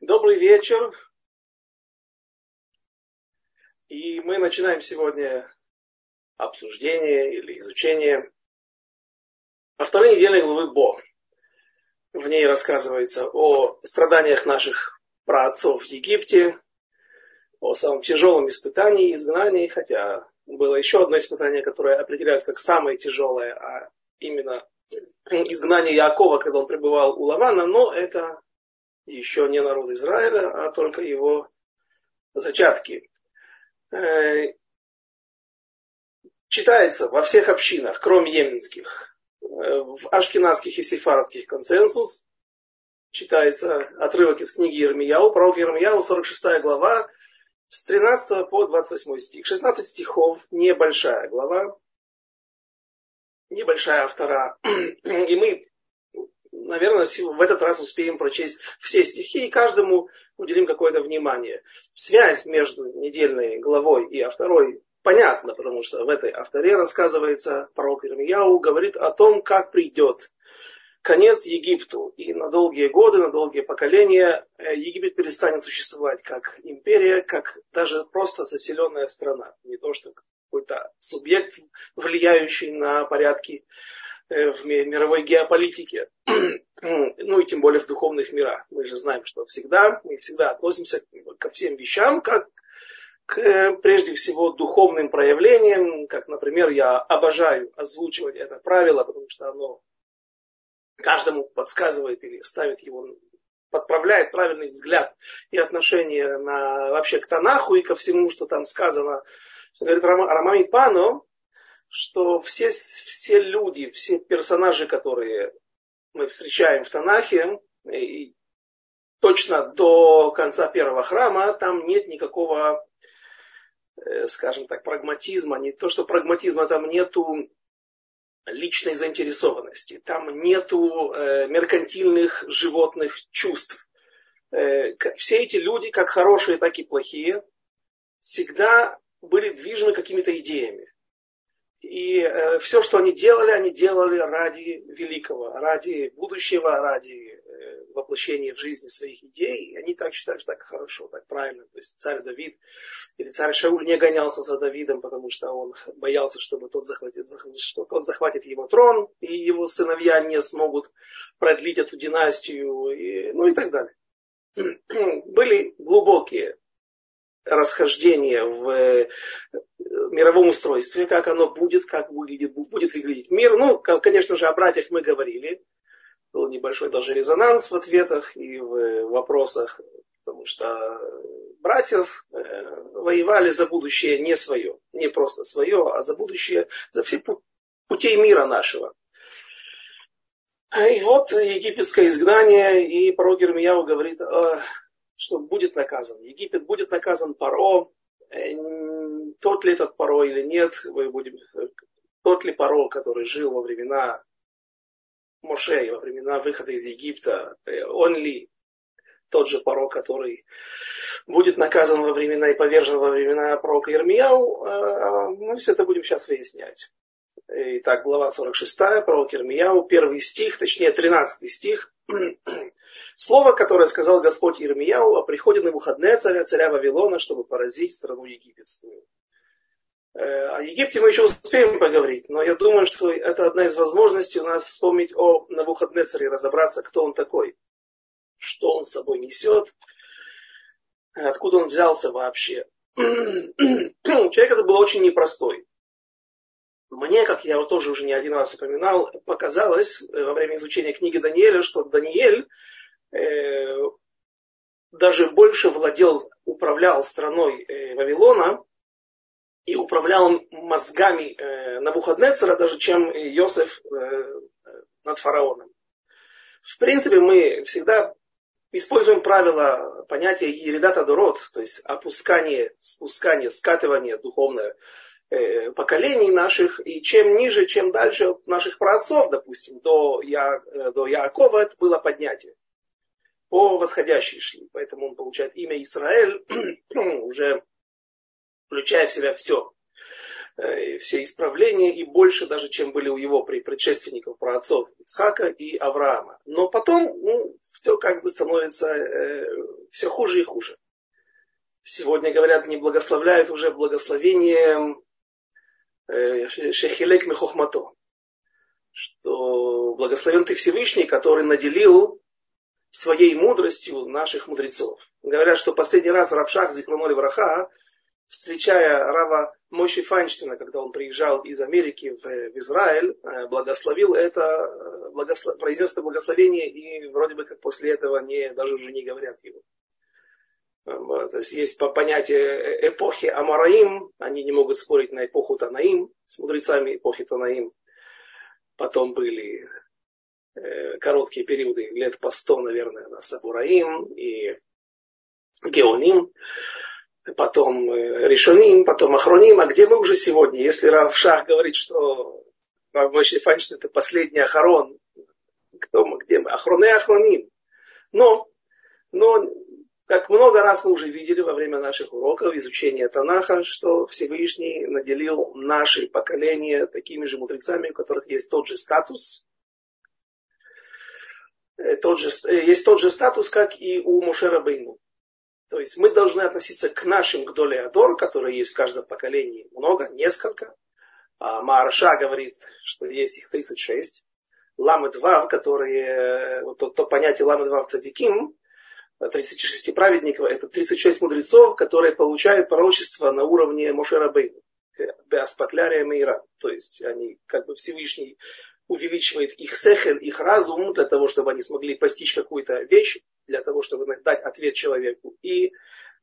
Добрый вечер. И мы начинаем сегодня обсуждение или изучение а второй недельной главы Бо. В ней рассказывается о страданиях наших праотцов в Египте, о самом тяжелом испытании, изгнании, хотя было еще одно испытание, которое определяют как самое тяжелое, а именно изгнание Якова, когда он пребывал у Лавана, но это еще не народ Израиля, а только его зачатки. Э, читается во всех общинах, кроме еменских, Э, в ашкенадских и сефардских консенсус. Читается отрывок из книги Ермияу, пророк Ермияу, 46 глава, с 13 по 28 стих. 16 стихов, небольшая глава, небольшая автора. И мы, наверное, в этот раз успеем прочесть все стихи и каждому уделим какое-то внимание. Связь между недельной главой и второй понятно, потому что в этой авторе рассказывается, пророк Ирмияу говорит о том, как придет конец Египту. И на долгие годы, на долгие поколения э, Египет перестанет существовать как империя, как даже просто заселенная страна. Не то, что какой-то субъект, влияющий на порядки в мировой геополитике, ну и тем более в духовных мирах. Мы же знаем, что всегда, мы всегда относимся ко всем вещам как к прежде всего духовным проявлениям, как, например, я обожаю озвучивать это правило, потому что оно каждому подсказывает или ставит его, подправляет правильный взгляд и отношение на, вообще к Танаху и ко всему, что там сказано. Говорит Роман Пано, что все, все люди, все персонажи, которые мы встречаем в Танахе, и точно до конца первого храма, там нет никакого Э, скажем так, прагматизма, не то, что прагматизма там нету личной заинтересованности, там нету э, меркантильных животных чувств. Э, все эти люди, как хорошие, так и плохие, всегда были движимы какими-то идеями. И э, все, что они делали, они делали ради великого, ради будущего, ради воплощение в жизни своих идей, и они так считают, что так хорошо, так правильно. То есть царь Давид или царь Шауль не гонялся за Давидом, потому что он боялся, чтобы тот захватит, что тот захватит его трон, и его сыновья не смогут продлить эту династию, и, ну и так далее. Были глубокие расхождения в э, мировом устройстве, как оно будет, как выглядит, будет выглядеть мир. Ну, конечно же, о братьях мы говорили был небольшой даже резонанс в ответах и в вопросах, потому что братья э, воевали за будущее не свое, не просто свое, а за будущее, за все путей мира нашего. И вот египетское изгнание, и пророк Ирмияу говорит, э, что будет наказан. Египет будет наказан Паро, э, тот ли этот Паро или нет, мы будем, тот ли Паро, который жил во времена Моше во времена выхода из Египта, э, он ли тот же порог, который будет наказан во времена и повержен во времена пророка Ирмияу, э, мы все это будем сейчас выяснять. Итак, глава 46, пророк Ирмияу, первый стих, точнее 13 стих. Слово, которое сказал Господь Ирмияу о приходе на выходные царя, царя Вавилона, чтобы поразить страну египетскую. Э, о Египте мы еще успеем поговорить, но я думаю, что это одна из возможностей у нас вспомнить о Навуходнецаре, разобраться, кто он такой, что он с собой несет, откуда он взялся вообще. Человек это был очень непростой. Мне, как я вот тоже уже не один раз упоминал, показалось э, во время изучения книги Даниэля, что Даниэль э, даже больше владел, управлял страной э, Вавилона, и управлял мозгами э, Навуходнецера, даже чем Иосиф э, над фараоном. В принципе, мы всегда используем правило понятия Ередата Дород, то есть опускание, спускание, скатывание духовное э, поколений наших, и чем ниже, чем дальше от наших праотцов, допустим, до, Я, э, до Яакова, это было поднятие. По восходящей шли. Поэтому он получает имя Израиль уже включая в себя все. э, все исправления и больше даже, чем были у его предшественников, про отцов Ицхака и Авраама. Но потом ну, все как бы становится э, все хуже и хуже. Сегодня, говорят, не благословляют уже благословением э, Шехилек Мехохмато, что благословен ты Всевышний, который наделил своей мудростью наших мудрецов. Говорят, что последний раз Равшах Зикроноли Враха, встречая Рава Мойши Файнштейна, когда он приезжал из Америки в, в Израиль, э, благословил это, э, благослов, произнес это благословение, и вроде бы как после этого не, даже уже не говорят его. То есть есть понятие эпохи Амараим, они не могут спорить на эпоху Танаим, с мудрецами эпохи Танаим. Потом были Э, короткие периоды, лет по сто, наверное, на Сабураим и Геоним, потом э, Решоним, потом Ахроним. А где мы уже сегодня? Если Равшах говорит, что Мойши Файнштейн это последний Ахарон, кто мы, где мы? Ахроне Ахроним. Но, но, как много раз мы уже видели во время наших уроков изучения Танаха, что Всевышний наделил наши поколения такими же мудрецами, у которых есть тот же статус, Э, тот же, э, есть тот же статус, как и у Мушера Бейну. То есть мы должны относиться к нашим Гдоле Адор, которые есть в каждом поколении много, несколько. А говорит, что есть их 36. Ламед Вав, которые, вот то, то понятие Ламед Вав Цадиким, 36 праведников, это 36 мудрецов, которые получают пророчество на уровне Мошера Бейну. Беаспаклярия Мейра. То есть они как бы Всевышний увеличивает их сехель, их разум, для того, чтобы они смогли постичь какую-то вещь, для того, чтобы дать ответ человеку. И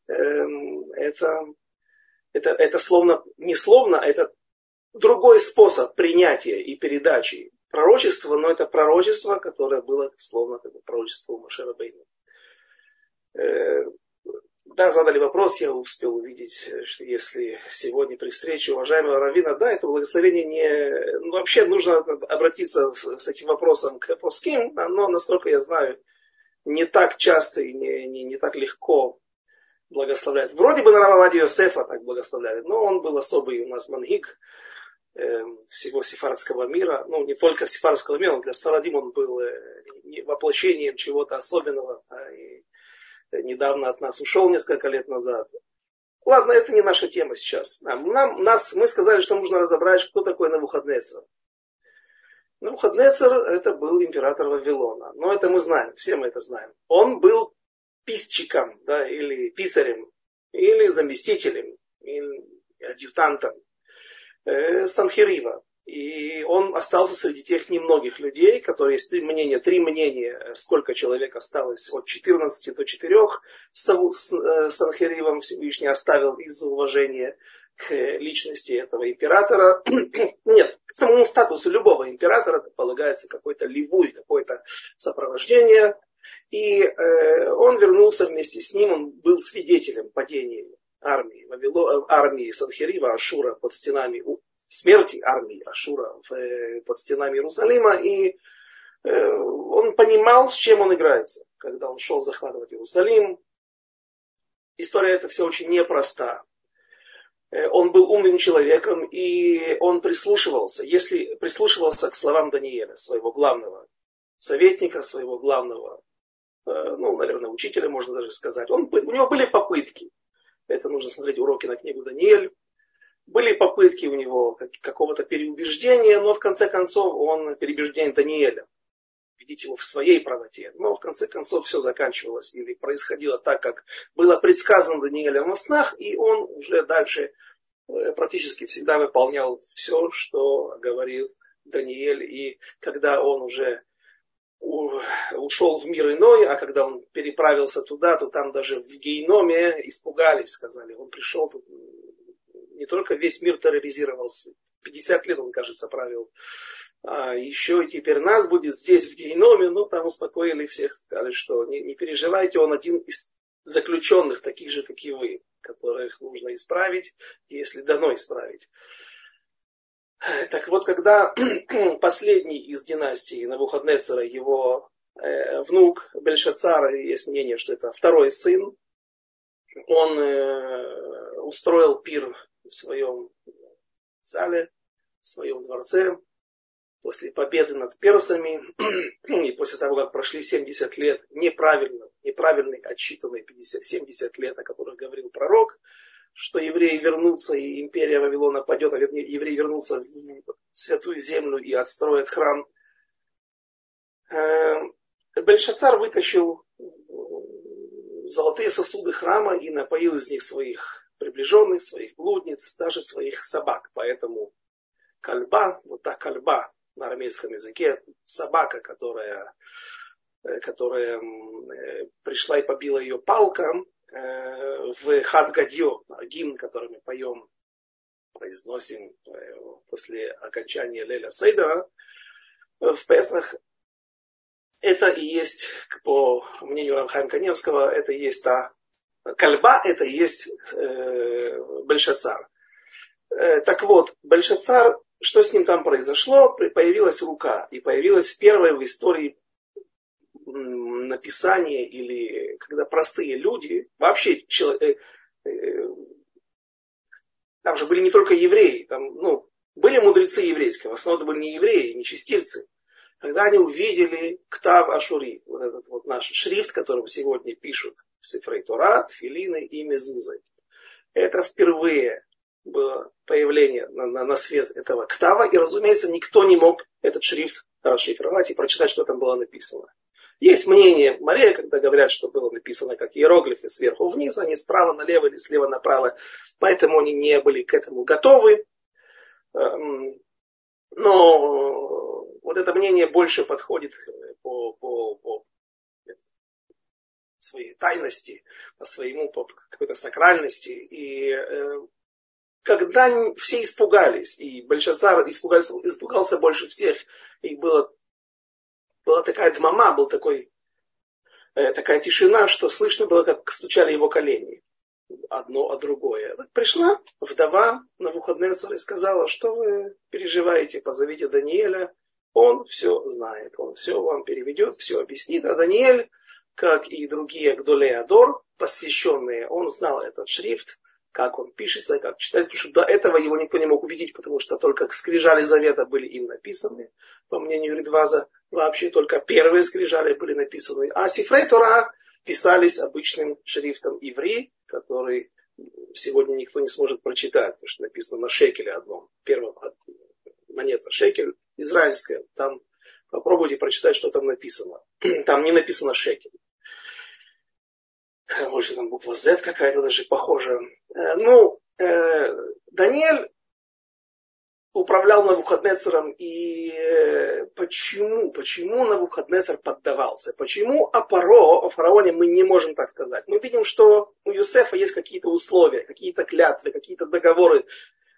эм, это, это, это словно, не словно, а это другой способ принятия и передачи пророчества, но это пророчество, которое было словно как бы пророчество у Машера Бейна. Э, да, задали вопрос, я успел увидеть, что если сегодня при встрече уважаемого Равина, да, это благословение не... Ну, вообще нужно обратиться с этим вопросом к Поским, но, насколько я знаю, не так часто и не, не, не так легко благословляют. Вроде бы на Рававаде Йосефа так благословляли, но он был особый у нас мангик э, всего сефардского мира. Ну, не только сефардского мира, но для Старадим он был э, воплощением чего-то особенного. А, и, недавно от нас ушел несколько лет назад. Ладно, это не наша тема сейчас. Нам, нас, мы сказали, что нужно разобрать, кто такой Навуходнецер. Навуходнецер это был император Вавилона. Но это мы знаем, все мы это знаем. Он был писчиком, да, или писарем, или заместителем, или адъютантом э, Санхирива. И он остался среди тех немногих людей, которые есть три мнения, три мнения, сколько человек осталось, от 14 до 4 с э, Санхеривом Всевышний оставил из-за уважения к личности этого императора. Нет, к самому статусу любого императора полагается какой-то ливуй, какое-то сопровождение. И э, он вернулся вместе с ним, он был свидетелем падения армии, Вавило, армии Санхерива, Ашура под стенами смерти армии Ашура в, под стенами Иерусалима, и э, он понимал, с чем он играется, когда он шел захватывать Иерусалим. История эта все очень непроста. Э, он был умным человеком, и он прислушивался, если прислушивался к словам Даниэля, своего главного советника, своего главного, э, ну, наверное, учителя, можно даже сказать. Он, у него были попытки. Это нужно смотреть уроки на книгу Даниэль были попытки у него какого-то переубеждения, но в конце концов он переубеждение Даниэля. Видеть его в своей правоте. Но в конце концов все заканчивалось или происходило так, как было предсказано Даниэлем во снах, и он уже дальше э, практически всегда выполнял все, что говорил Даниэль. И когда он уже ушел в мир иной, а когда он переправился туда, то там даже в гейноме испугались, сказали, он пришел, тут не только весь мир терроризировался, 50 лет он, кажется, правил, а еще теперь нас будет здесь, в геноме, ну, там успокоили всех, сказали, что не, не переживайте, он один из заключенных, таких же, как и вы, которых нужно исправить, если дано исправить. Так вот, когда последний из династии Навуходнецера, его э, внук Бельшацара, есть мнение, что это второй сын, он э, устроил пир в своем зале, в своем дворце, после победы над персами, и после того, как прошли 70 лет неправильно, неправильный отсчитанные 50, 70 лет, о которых говорил пророк, что евреи вернутся, и империя Вавилона падет, а евреи вернутся в святую землю и отстроят храм. Э, Бельшацар вытащил золотые сосуды храма и напоил из них своих приближенных, своих блудниц, даже своих собак. Поэтому кальба, вот та кальба на арамейском языке, собака, которая, э, которая э, пришла и побила ее палком, э, в Хадгадьо, гимн, который мы поем, произносим после окончания Леля Сейдера, в Песах, это и есть, по мнению Рамхайм Каневского, это и есть та кальба, это и есть э, Бельшацар. Э, так вот, Бельшацар, что с ним там произошло? Появилась рука, и появилась первая в истории написание или когда простые люди, вообще э, э, там же были не только евреи, там, ну, были мудрецы еврейские, в основном были не евреи, не чистильцы когда они увидели Ктав Ашури, вот этот вот наш шрифт, которым сегодня пишут Сифрей Тора, Филины и Мезузы. Это впервые было появление на, на, на свет этого Ктава, и, разумеется, никто не мог этот шрифт расшифровать и прочитать, что там было написано. Есть мнение Мария, когда говорят, что было написано как иероглифы сверху вниз, а не справа налево или слева направо, поэтому они не были к этому готовы. Эм, но вот это мнение больше подходит э, по, по, по своей тайности, по своему, по какой-то сакральности. И э, когда все испугались, и Бельшазар испугался, испугался больше всех, и было, была такая дмама, был такой, э, такая тишина, что слышно было, как стучали его колени одно, а другое. Пришла вдова на выходные и сказала, что вы переживаете, позовите Даниэля, он все знает, он все вам переведет, все объяснит. А Даниэль, как и другие Гдолеадор, посвященные, он знал этот шрифт, как он пишется, как читать, потому что до этого его никто не мог увидеть, потому что только скрижали завета были им написаны. По мнению Ридваза, вообще только первые скрижали были написаны. А Сифрей Тора писались обычным шрифтом иври, который сегодня никто не сможет прочитать, потому что написано на шекеле одном, первом монета шекель, израильская, там попробуйте прочитать, что там написано. Там не написано шекель. Может, там буква Z какая-то даже похожая. Э, ну, э, Даниэль управлял Навуходнецером и э, почему, почему Навуходнецер поддавался? Почему о Паро, о фараоне мы не можем так сказать? Мы видим, что у Юсефа есть какие-то условия, какие-то клятвы, какие-то договоры.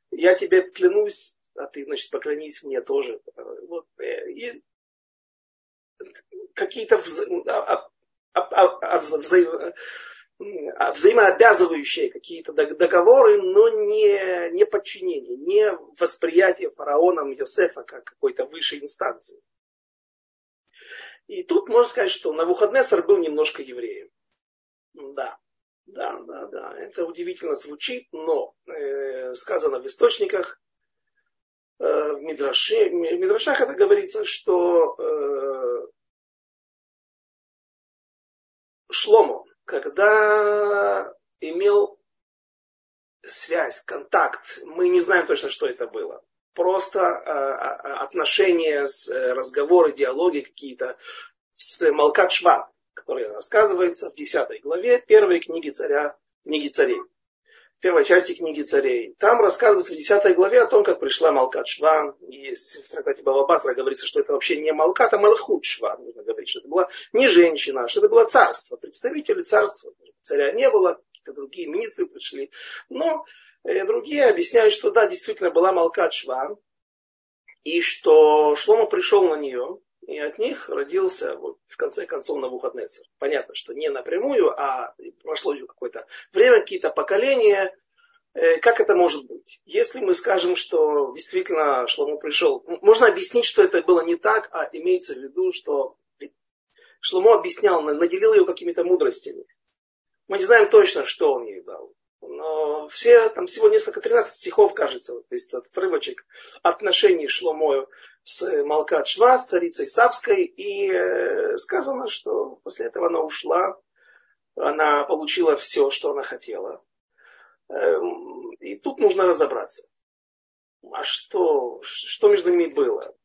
Я тебе клянусь а ты, значит, поклонись мне тоже. Вот, и какие-то вза... вза... взаимообязывающие какие-то договоры, но не, не подчинение, не восприятие фараоном Йосефа как какой-то высшей инстанции. И тут можно сказать, что Навуходнецар был немножко евреем. Да, да, да, да. Это удивительно звучит, но э, сказано в источниках, Э, в, Мидраше, в Мидрашах это говорится, что э, когда имел связь, контакт, мы не знаем точно, что это было. Просто э, отношения, с, э, разговоры, диалоги какие-то с Малкат Шва, который рассказывается в 10 главе первой книги царя, книги царей первой части книги царей. Там рассказывается в 10 главе о том, как пришла Малкат Шва. Есть в трактате Баба Басра говорится, что это вообще не Малкат, а Малхут Шва. Нужно говорить, что это была не женщина, а что это было царство. Представители царства. Царя не было, какие-то другие министры пришли. Но э, другие объясняют, что да, действительно была Малкат Шва. И что Шлома пришел на нее, и от них родился, вот, в конце концов, Навуходнецер. Понятно, что не напрямую, а прошло какое-то время, какие-то поколения. Э, как это может быть? Если мы скажем, что действительно Шлому пришел, можно объяснить, что это было не так, а имеется в виду, что Шлому объяснял, наделил ее какими-то мудростями. Мы не знаем точно, что он ей дал. Все, там всего несколько, 13 стихов, кажется, то есть этот отрывочек отношений Шломою с Малкат Шва, с царицей Савской, и э, сказано, что после этого она ушла, она получила все, что она хотела. Эм, и тут нужно разобраться. А что, что между ними было?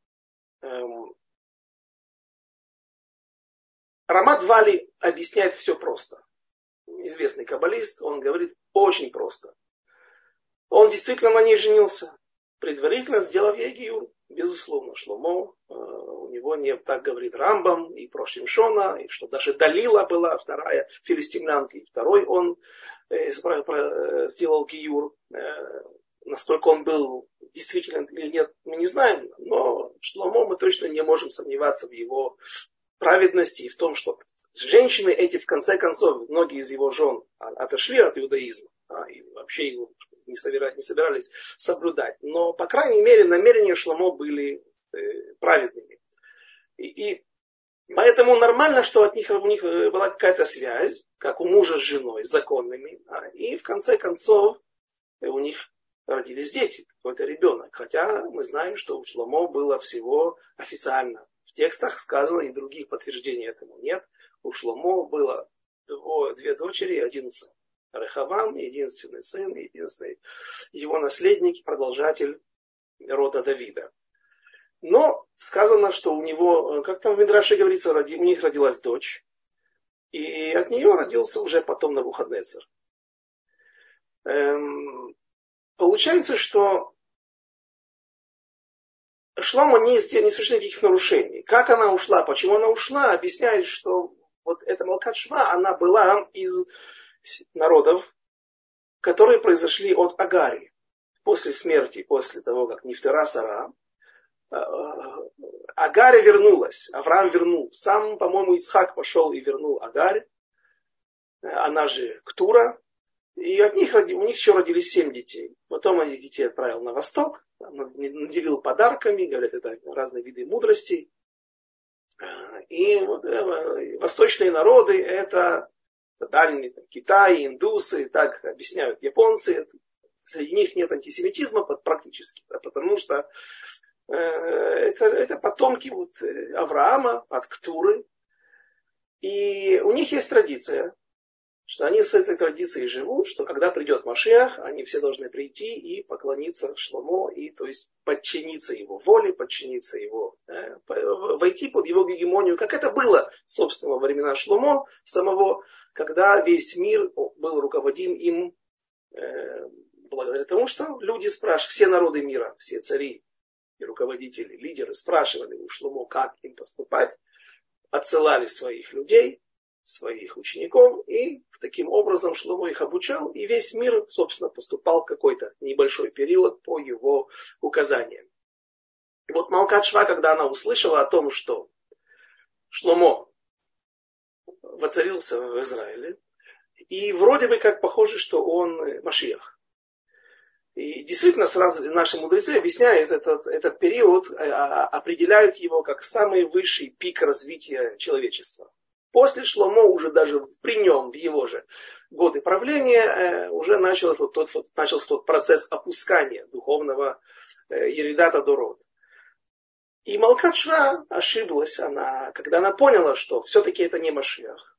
Эм, Рамат Вали объясняет все просто. Известный каббалист, он говорит очень просто. Он действительно на ней женился, предварительно сделав ей гиюр. Безусловно, Шломо, э, у него не так говорит Рамбам и про Шимшона, и что даже Далила была вторая филистимлянка, и второй он э, э, сделал гиюр. Настолько он был действительно или нет, мы не знаем, но Шломо мы точно не можем сомневаться в его праведности и в том, что женщины эти, в конце концов, многие из его жен отошли от иудаизма, а, и вообще его не, собирались, не собирались соблюдать. Но, по крайней мере, намерения Шломо были э, праведными. И, и поэтому нормально, что от них, у них э, была какая-то связь, как у мужа с женой, законными. А, и в конце концов э, у них родились дети, какой-то ребенок. Хотя мы знаем, что у Шломо было всего официально. В текстах сказано, и других подтверждений этому нет. У Шломо было две дочери и один сын. Рехавам, единственный сын, единственный его наследник, продолжатель рода Давида. Но сказано, что у него, как там в Мидраше говорится, у них родилась дочь, и от нее родился уже потом Навуходнецер. Эм, получается, что Шлома не, не совершил никаких нарушений. Как она ушла, почему она ушла, объясняет, что вот эта Малкат Шва, она была из народов, которые произошли от Агари. После смерти, после того, как Нефтера Сара, э, Агари вернулась, Авраам вернул. Сам, по-моему, Ицхак пошел и вернул Агарь, она же Ктура, и от них, у них еще родились семь детей. Потом они детей отправил на восток, наделил подарками, говорят, это разные виды мудрости. И вот, э, восточные народы это дальние там, Китай, индусы, так объясняют японцы. Среди них нет антисемитизма практически, да, потому что э, это, это потомки вот э, Авраама от Ктуры. И у них есть традиция, что они с этой традицией живут, что когда придет Машиах, они все должны прийти и поклониться Шломо, и, то есть подчиниться его воле, подчиниться его, э, войти под его гегемонию, как это было, собственно, во времена Шломо самого, когда весь мир был руководим им э, благодаря тому, что люди спрашивали, все народы мира, все цари и руководители, лидеры спрашивали у Шломо, как им поступать, отсылали своих людей, своих учеников, и таким образом Шломо их обучал, и весь мир, собственно, поступал какой-то небольшой период по его указаниям. И вот Малкат Шва, когда она услышала о том, что Шломо воцарился в Израиле, и вроде бы как похоже, что он Машиах. И действительно, сразу наши мудрецы объясняют этот, этот период, а, а, определяют его как самый высший пик развития человечества. После Шломо уже даже при нем, в его же годы правления, э, уже начал тот, тот, начался тот процесс опускания духовного э, Еридата Дород. И Малкатшва ошиблась она, когда она поняла, что все-таки это не Машиах.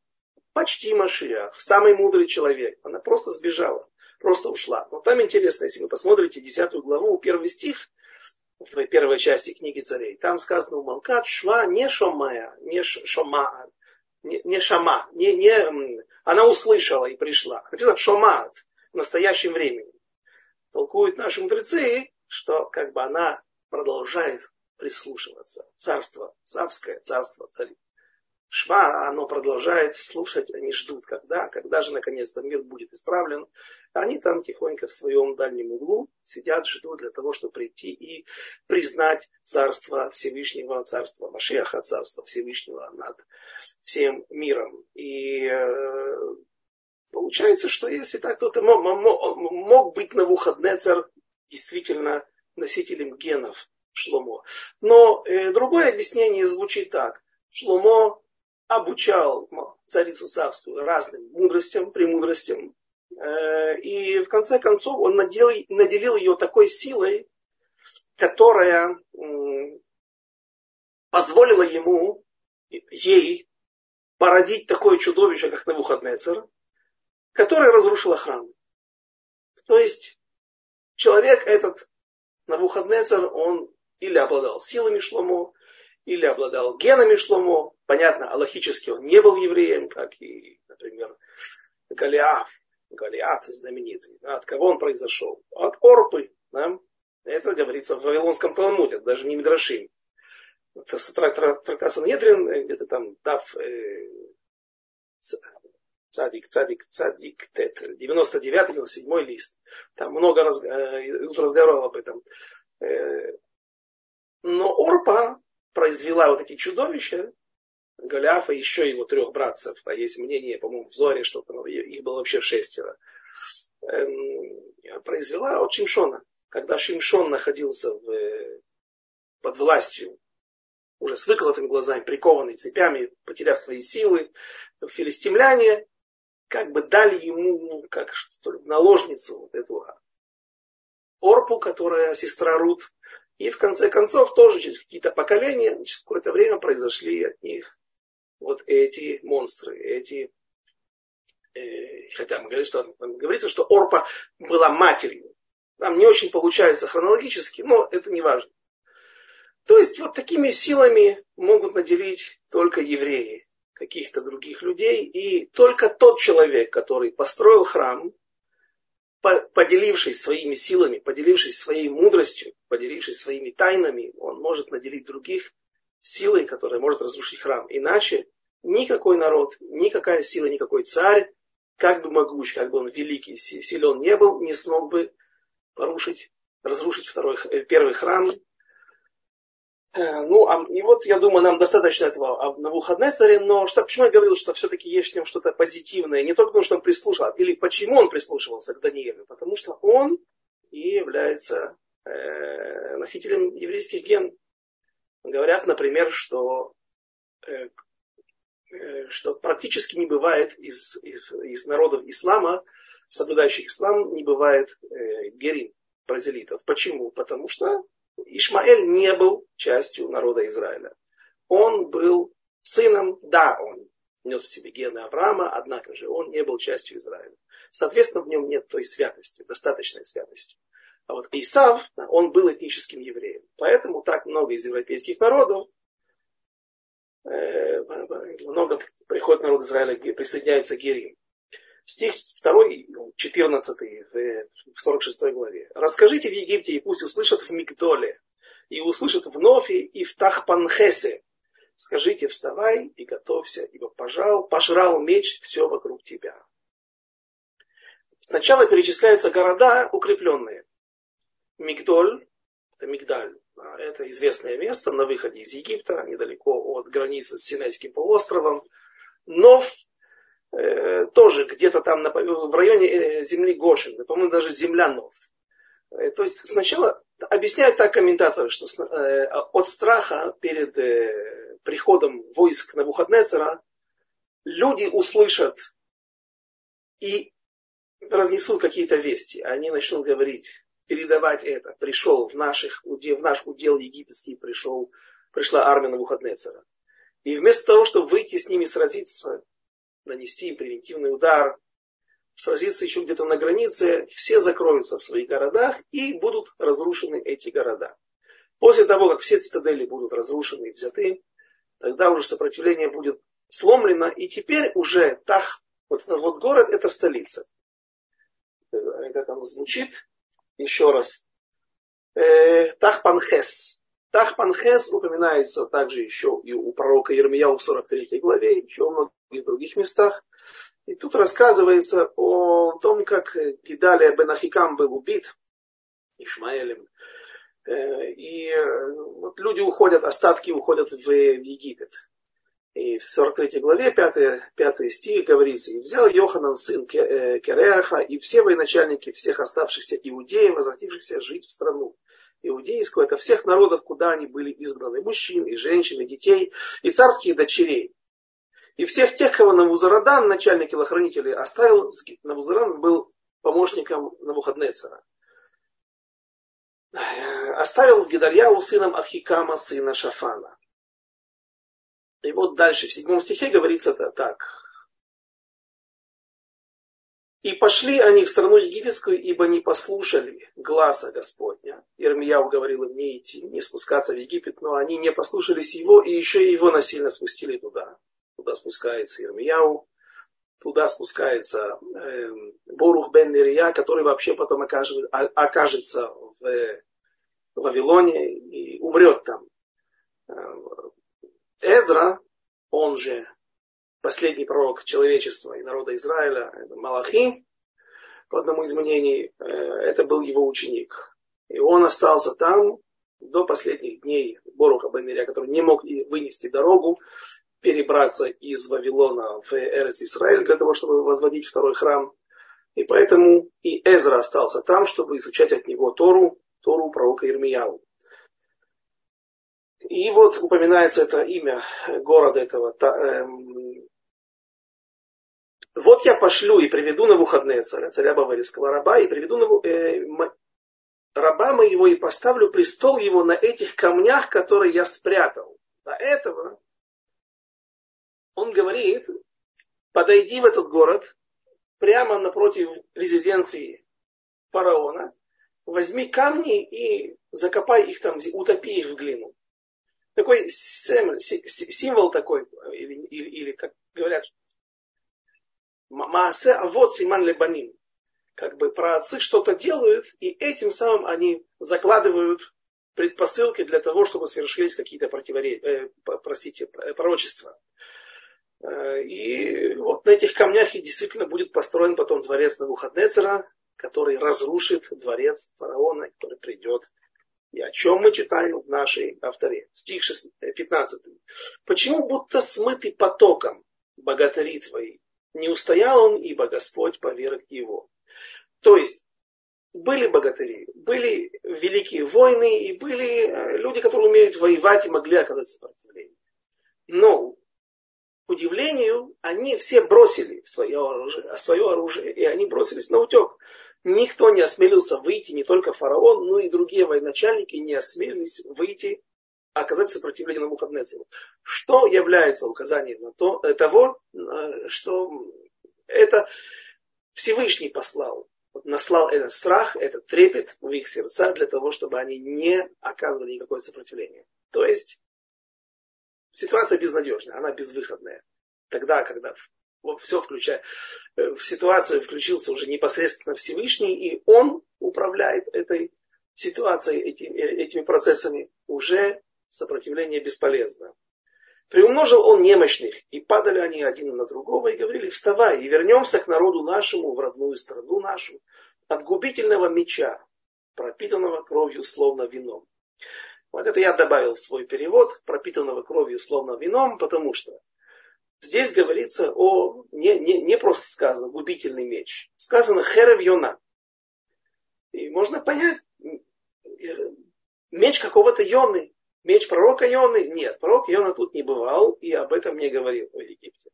Почти Машиах, самый мудрый человек. Она просто сбежала, просто ушла. Но там интересно, если вы посмотрите 10 главу, первый стих, в первой части книги царей, там сказано у Малкат Шва не Шомая, не Шомаа, не, шама, не, не, она услышала и пришла. Написано шомат в настоящем времени. Толкуют наши мудрецы, что как бы она продолжает прислушиваться. Царство царское, царство царей. Шва, оно продолжает слушать, они ждут, когда, когда же наконец-то мир будет исправлен. Они там тихонько в своем дальнем углу сидят, ждут для того, чтобы прийти и признать царство Всевышнего, царство Машеха, царство Всевышнего над всем миром. И э, получается, что если так, кто-то мог, мог, быть на Навуходнецер действительно носителем генов Шломо. Но э, другое объяснение звучит так. Шломо обучал царицу царству разным мудростям, премудростям, Э, и в конце концов он наделил, наделил ее такой силой, которая позволила ему, ей, породить такое чудовище, как Навуходнецер, которое разрушило храм. То есть человек этот, Навуходнецер, он или обладал силами Шломо, или обладал генами Шломо. Понятно, аллахически он не был евреем, как и, например, Голиаф, Голиат знаменитый. От кого он произошел? От Орпы. Да? Это говорится в Вавилонском Талмуде, даже не Мидрашим. Трактат Санедрин, где-то там Дав э, Цадик, Цадик, Цадик, Тет, 99-97 лист. Там много раз, э, разговоров об этом. Э, но Орпа произвела вот эти чудовища, Голиафа, еще его трех братцев, а есть мнение, по-моему, в Зоре, что там, их было вообще шестеро, эм, произвела от Шимшона. Когда Шимшон находился в, под властью, уже с выколотыми глазами, прикованный цепями, потеряв свои силы, филистимляне как бы дали ему, ну, как что ли, наложницу вот эту Орпу, которая сестра Рут, и в конце концов тоже через какие-то поколения, через какое-то время произошли от них вот эти монстры, эти э, хотя мы говорим, что говорится, что Орпа была матерью. Нам не очень получается хронологически, но это не важно. То есть вот такими силами могут наделить только евреи, каких-то других людей. И только тот человек, который построил храм, поделившись своими силами, поделившись своей мудростью, поделившись своими тайнами, он может наделить других силой, которая может разрушить храм. Иначе никакой народ, никакая сила, никакой царь, как бы могуч, как бы он великий, силен не был, не смог бы порушить, разрушить второй, э, первый храм. Э, ну, а, и вот, я думаю, нам достаточно этого на Навуходнецаре, но что, почему я говорил, что все-таки есть в нем что-то позитивное, не только потому, что он прислушивался, или почему он прислушивался к Даниилу, потому что он и является э, носителем еврейских ген. Говорят, например, что э, Э, что практически не бывает из, из, из народов ислама, соблюдающих ислам, не бывает э, герим, бразилитов. Почему? Потому что Ишмаэль не был частью народа Израиля. Он был сыном, да, он нес в себе гены Авраама, однако же он не был частью Израиля. Соответственно, в нем нет той святости, достаточной святости. А вот Исав, он был этническим евреем. Поэтому так много из европейских народов Э, много приходит народ Израиля, присоединяется к Герим. Стих 2, 14 в 46 главе. Расскажите в Египте, и пусть услышат в Мигдоле, и услышат в Нофе, и в Тахпанхесе. Скажите, вставай и готовься, ибо пожал, пожрал меч все вокруг тебя. Сначала перечисляются города укрепленные. Мигдоль, это Мигдаль, а, это известное место на выходе из Египта, недалеко от границы с Синайским полуостровом. Но э, тоже где-то там на, в районе э, земли Гошин, по-моему, даже земля Нов. Э, то есть сначала объясняют так комментаторы, что э, от страха перед э, приходом войск на Навуходнецера люди услышат и разнесут какие-то вести. Они начнут говорить, передавать это. Пришел в, наших, в наш удел египетский, пришел, пришла армия Навуходнецера. И вместо того, чтобы выйти с ними сразиться, нанести им превентивный удар, сразиться еще где-то на границе, все закроются в своих городах и будут разрушены эти города. После того, как все цитадели будут разрушены и взяты, тогда уже сопротивление будет сломлено, и теперь уже Тах, вот этот вот город, это столица. Как оно звучит? Еще раз. Э, Тахпанхес. Тахпанхес упоминается также еще и у пророка Ермияу в 43 главе, еще в многих других местах. И тут рассказывается о том, как Гидалия бен Ахикам был убит Ишмаэлем. Э, и э, вот люди уходят, остатки уходят в Египет. И в 43 главе, 5, 5 стих говорится, «И взял Йоханан, сын э, Кереаха, и все военачальники всех оставшихся иудеев, возвратившихся жить в страну иудейскую, это всех народов, куда они были изгнаны, мужчин, и женщин, и детей, и царских дочерей. И всех тех, кого Навузарадан, начальник телохранителей, оставил, Навузарадан был помощником Навуходнецера. Оставил с Гедальяу сыном Ахикама, сына Шафана. И вот дальше, в седьмом стихе говорится это так. И пошли они в страну египетскую, ибо не послушали гласа Господня. Ирмияу говорил им не идти, не спускаться в Египет, но они не послушались его, и еще его насильно спустили туда. Туда спускается Ирмияу, туда спускается э, Борух бен Нирия, который вообще потом окажет, окажется в Вавилоне и умрет там. Эзра, он же последний пророк человечества и народа Израиля, Малахи, по одному из мнений, э, это был его ученик. И он остался там до последних дней Боруха Бенерия, который не мог вынести дорогу, перебраться из Вавилона в Эрец Израиль для того, чтобы возводить второй храм. И поэтому и Эзра остался там, чтобы изучать от него Тору, Тору пророка Ирмияу. И вот упоминается это имя города этого эм, вот я пошлю и приведу на выходные царя, царя Баварийского раба, и приведу на, э, раба моего и поставлю престол его на этих камнях, которые я спрятал. До этого он говорит, подойди в этот город, прямо напротив резиденции фараона, возьми камни и закопай их там, утопи их в глину. Такой символ такой, или, или, или как говорят, Маасе авод симан лебаним. Как бы праотцы что-то делают, и этим самым они закладывают предпосылки для того, чтобы совершились какие-то противоречия, э, простите, пророчества. Э, и вот на этих камнях и действительно будет построен потом дворец Навуходнецера, который разрушит дворец фараона, который придет. И о чем мы читаем в нашей авторе. Стих 15. Почему будто смытый потоком богатыри твои, не устоял он, ибо Господь поверг его. То есть, были богатыри, были великие войны, и были э, люди, которые умеют воевать и могли оказать сопротивление. Но, к удивлению, они все бросили свое оружие, свое оружие, и они бросились на утек. Никто не осмелился выйти, не только фараон, но и другие военачальники не осмелились выйти оказать сопротивление на Навуходнецеру. Что является указанием на то, э, того, э, что это Всевышний послал, наслал этот страх, этот трепет в их сердца для того, чтобы они не оказывали никакое сопротивление. То есть ситуация безнадежная, она безвыходная. Тогда, когда все включая, э, в ситуацию включился уже непосредственно Всевышний, и он управляет этой ситуацией, этими, этими процессами, уже сопротивление бесполезно. Приумножил он немощных, и падали они один на другого, и говорили, вставай, и вернемся к народу нашему, в родную страну нашу, от губительного меча, пропитанного кровью словно вином. Вот это я добавил в свой перевод, пропитанного кровью словно вином, потому что здесь говорится о, не, не, не просто сказано, губительный меч. Сказано херев йона. И можно понять, меч какого-то йоны, Меч пророка Йоны? Нет, пророк Йона тут не бывал и об этом не говорил в Египте.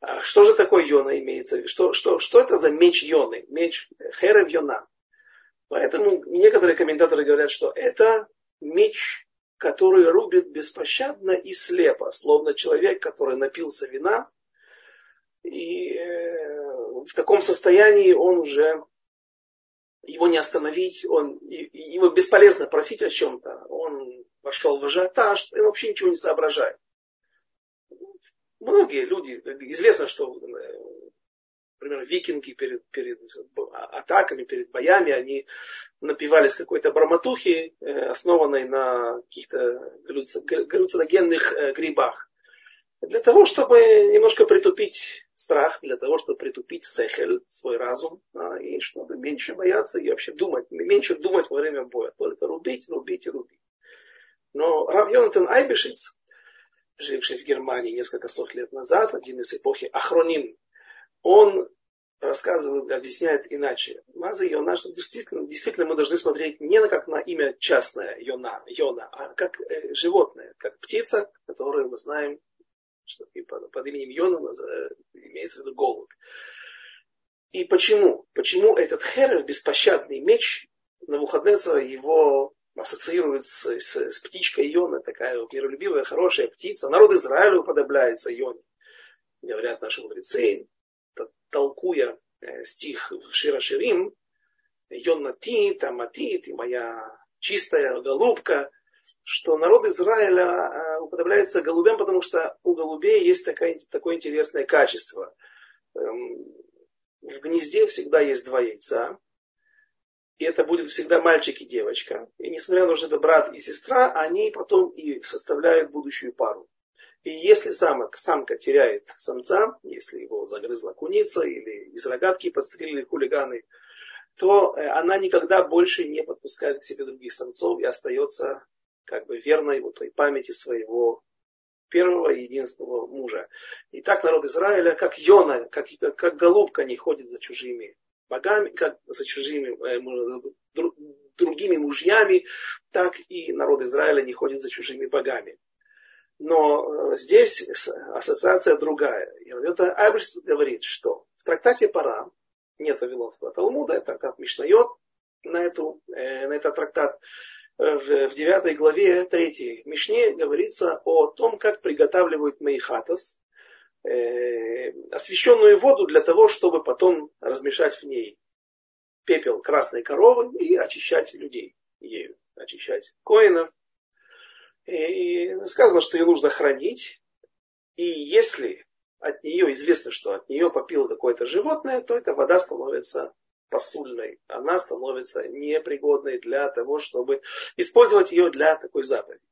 А что же такое Йона имеется? Что, что, что это за меч Йоны? Меч Херев Йона. Поэтому некоторые комментаторы говорят, что это меч, который рубит беспощадно и слепо, словно человек, который напился вина, и э, в таком состоянии он уже его не остановить, он, его бесполезно просить о чем-то, он вошел в ажиотаж, и вообще ничего не соображает. Многие люди, известно, что, например, викинги перед, перед атаками, перед боями, они напивались какой-то брамотухи, э, основанной на каких-то галлюциногенных э, грибах. Для того, чтобы немножко притупить страх, для того, чтобы притупить сехель, свой разум, а, и чтобы меньше бояться и вообще думать, меньше думать во время боя. Только рубить, рубить и рубить. Но Рав Йонатан Айбешиц, живший в Германии несколько сот лет назад, один из эпохи Ахроним, он рассказывает, объясняет иначе. Маза Йона, что действительно, действительно мы должны смотреть не как на имя частное Йона, Йона а как э, животное, как птица, которую мы знаем, что под, под именем Йона э, имеется в виду голубь. И почему? Почему этот Херев, беспощадный меч, на Навуходнецера его ассоциирует с, с, с птичкой Йона, такая вот миролюбивая, хорошая птица. Народ Израиля уподобляется Йоне. Говорят наши мудрецы, толкуя э, стих в Широширим, Йона ти, тамати, ты моя чистая голубка, что народ Израиля э, уподобляется голубям, потому что у голубей есть такое, такое интересное качество. Эм, в гнезде всегда есть два яйца, и это будет всегда мальчик и девочка. И несмотря на то, что это брат и сестра, они потом и составляют будущую пару. И если самка, самка теряет самца, если его загрызла куница или из рогатки подстрелили хулиганы, то э, она никогда больше не подпускает к себе других самцов и остается как бы верной вот той памяти своего первого и единственного мужа. И так народ Израиля, как Йона, как, как голубка не ходит за чужими богами, как за чужими э, другими мужьями, так и народ Израиля не ходит за чужими богами. Но э, здесь ассоциация другая. И это Айбрис говорит, что в трактате Пара, нет Вавилонского Талмуда, это трактат Мишнайот, на, эту, э, на этот трактат, в, в 9 главе 3 Мишне говорится о том, как приготавливают мейхатас, э, освященную воду для того, чтобы потом размешать в ней пепел красной коровы и очищать людей ею, очищать коинов. И сказано, что ее нужно хранить. И если от нее известно, что от нее попило какое-то животное, то эта вода становится посульной. Она становится непригодной для того, чтобы использовать ее для такой заповеди.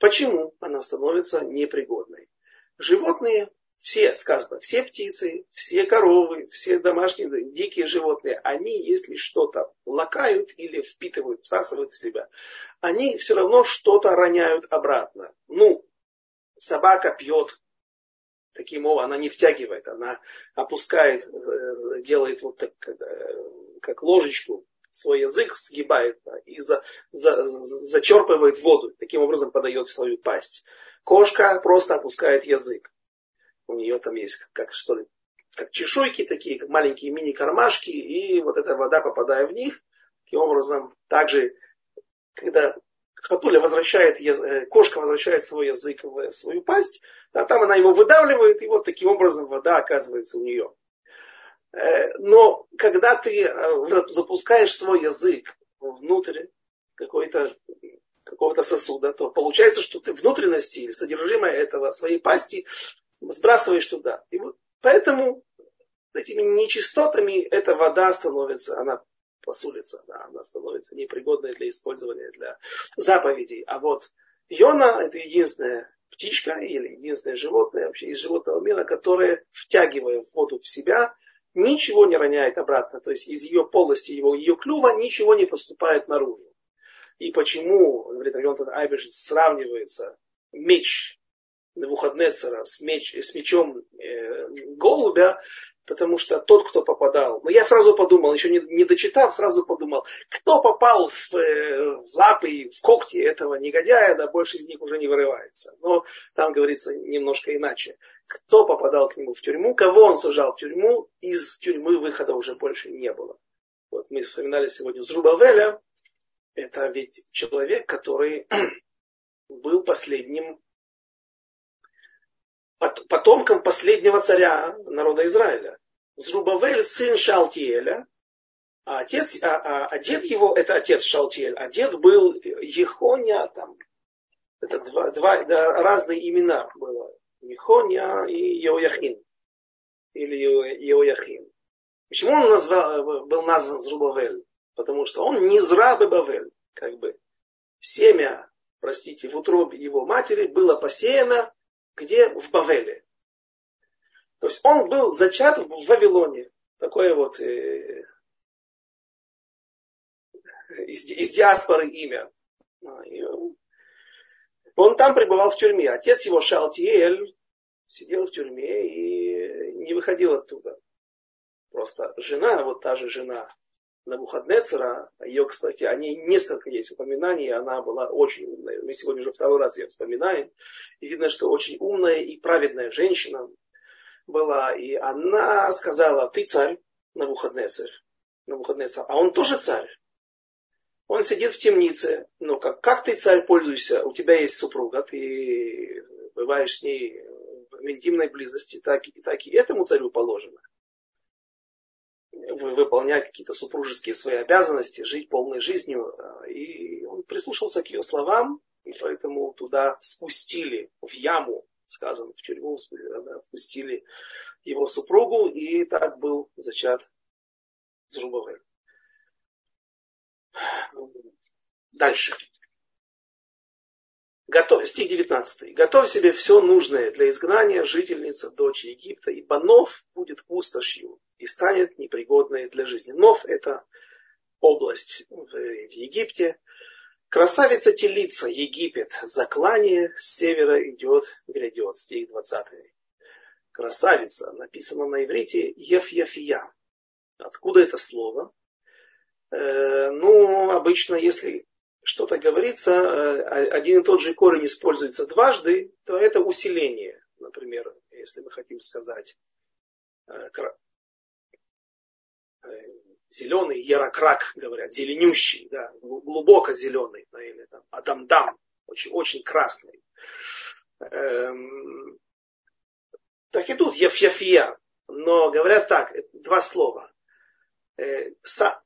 Почему она становится непригодной? Животные все, сказано, все птицы, все коровы, все домашние дикие животные, они, если что-то лакают или впитывают, всасывают в себя, они все равно что-то роняют обратно. Ну, собака пьет, таким образом, она не втягивает, она опускает, э, делает вот так, э, как ложечку, свой язык сгибает и за, за, зачерпывает воду, таким образом подает в свою пасть. Кошка просто опускает язык у нее там есть как что ли, как чешуйки такие, маленькие мини-кармашки, и вот эта вода, попадая в них, таким образом, также, когда хатуля возвращает, э, кошка возвращает свой язык в свою пасть, а там она его выдавливает, и вот таким образом вода оказывается у нее. Э, но когда ты э, запускаешь свой язык внутрь какой-то какого-то сосуда, то получается, что ты внутренности или содержимое этого своей пасти сбрасываешь туда. И вот поэтому этими нечистотами эта вода становится, она посулится, да, она становится непригодной для использования для заповедей. А вот Йона это единственная птичка или единственное животное вообще из животного мира, которое, втягивая воду в себя, ничего не роняет обратно. То есть из ее полости, его, ее клюва ничего не поступает наружу. И почему, говорит Йонтон Айбеш, сравнивается меч Навуходнецера с, меч, с мечом э, голубя, потому что тот, кто попадал, но я сразу подумал, еще не, не дочитав, сразу подумал, кто попал в, э, в лапы, в когти этого негодяя, да больше из них уже не вырывается. Но там говорится немножко иначе. Кто попадал к нему в тюрьму, кого он сажал в тюрьму, из тюрьмы выхода уже больше не было. Вот мы вспоминали сегодня Зрубавеля, это ведь человек, который был последним потомком последнего царя народа Израиля. Зрубавель, сын Шалтиеля, а, отец, а, а, а дед его, это отец Шалтиель, а дед был Ехоня, там, это два, два да, разные имена было. Ехоня и Еояхин. Или Еояхин. Почему он назвал, был назван Зрубавель? Потому что он не Зрабы Бавель, как бы. Семя, простите, в утробе его матери было посеяно где? В Бавеле. То есть он был зачат в Вавилоне. Такое вот э, из, из диаспоры имя. А, он там пребывал в тюрьме. Отец его Шалтиэль сидел в тюрьме и не выходил оттуда. Просто жена, вот та же жена Навуходнецера, ее, кстати, о ней несколько есть упоминаний, она была очень умная. Мы сегодня уже второй раз ее вспоминаем. И видно, что очень умная и праведная женщина была. И она сказала, ты царь, на выходные царь. На выходные царь. А он тоже царь. Он сидит в темнице. Ну, как, как ты царь пользуешься? У тебя есть супруга, ты бываешь с ней в интимной близости, так, и так и этому царю положено. Выполнять какие-то супружеские свои обязанности, жить полной жизнью. И он прислушался к ее словам, и поэтому туда спустили в яму, скажем, в тюрьму впустили его супругу, и так был зачат Зрубовой. Дальше. Готов, стих 19. «Готовь себе все нужное для изгнания жительница, дочь Египта, ибо Нов будет пустошью и станет непригодной для жизни». Нов – это область в, в Египте. Красавица телица, Египет, заклание с севера идет, грядет, стих 20. Красавица, написано на иврите Ефьефия. Откуда это слово? Э, ну, обычно, если что-то говорится, э, один и тот же корень используется дважды, то это усиление. Например, если мы хотим сказать э, зеленый, ярокрак, говорят, зеленющий, да, глубоко зеленый, да, или там адамдам, очень, очень красный. Эм, так и тут ефьефия. Но говорят так, два слова. Э,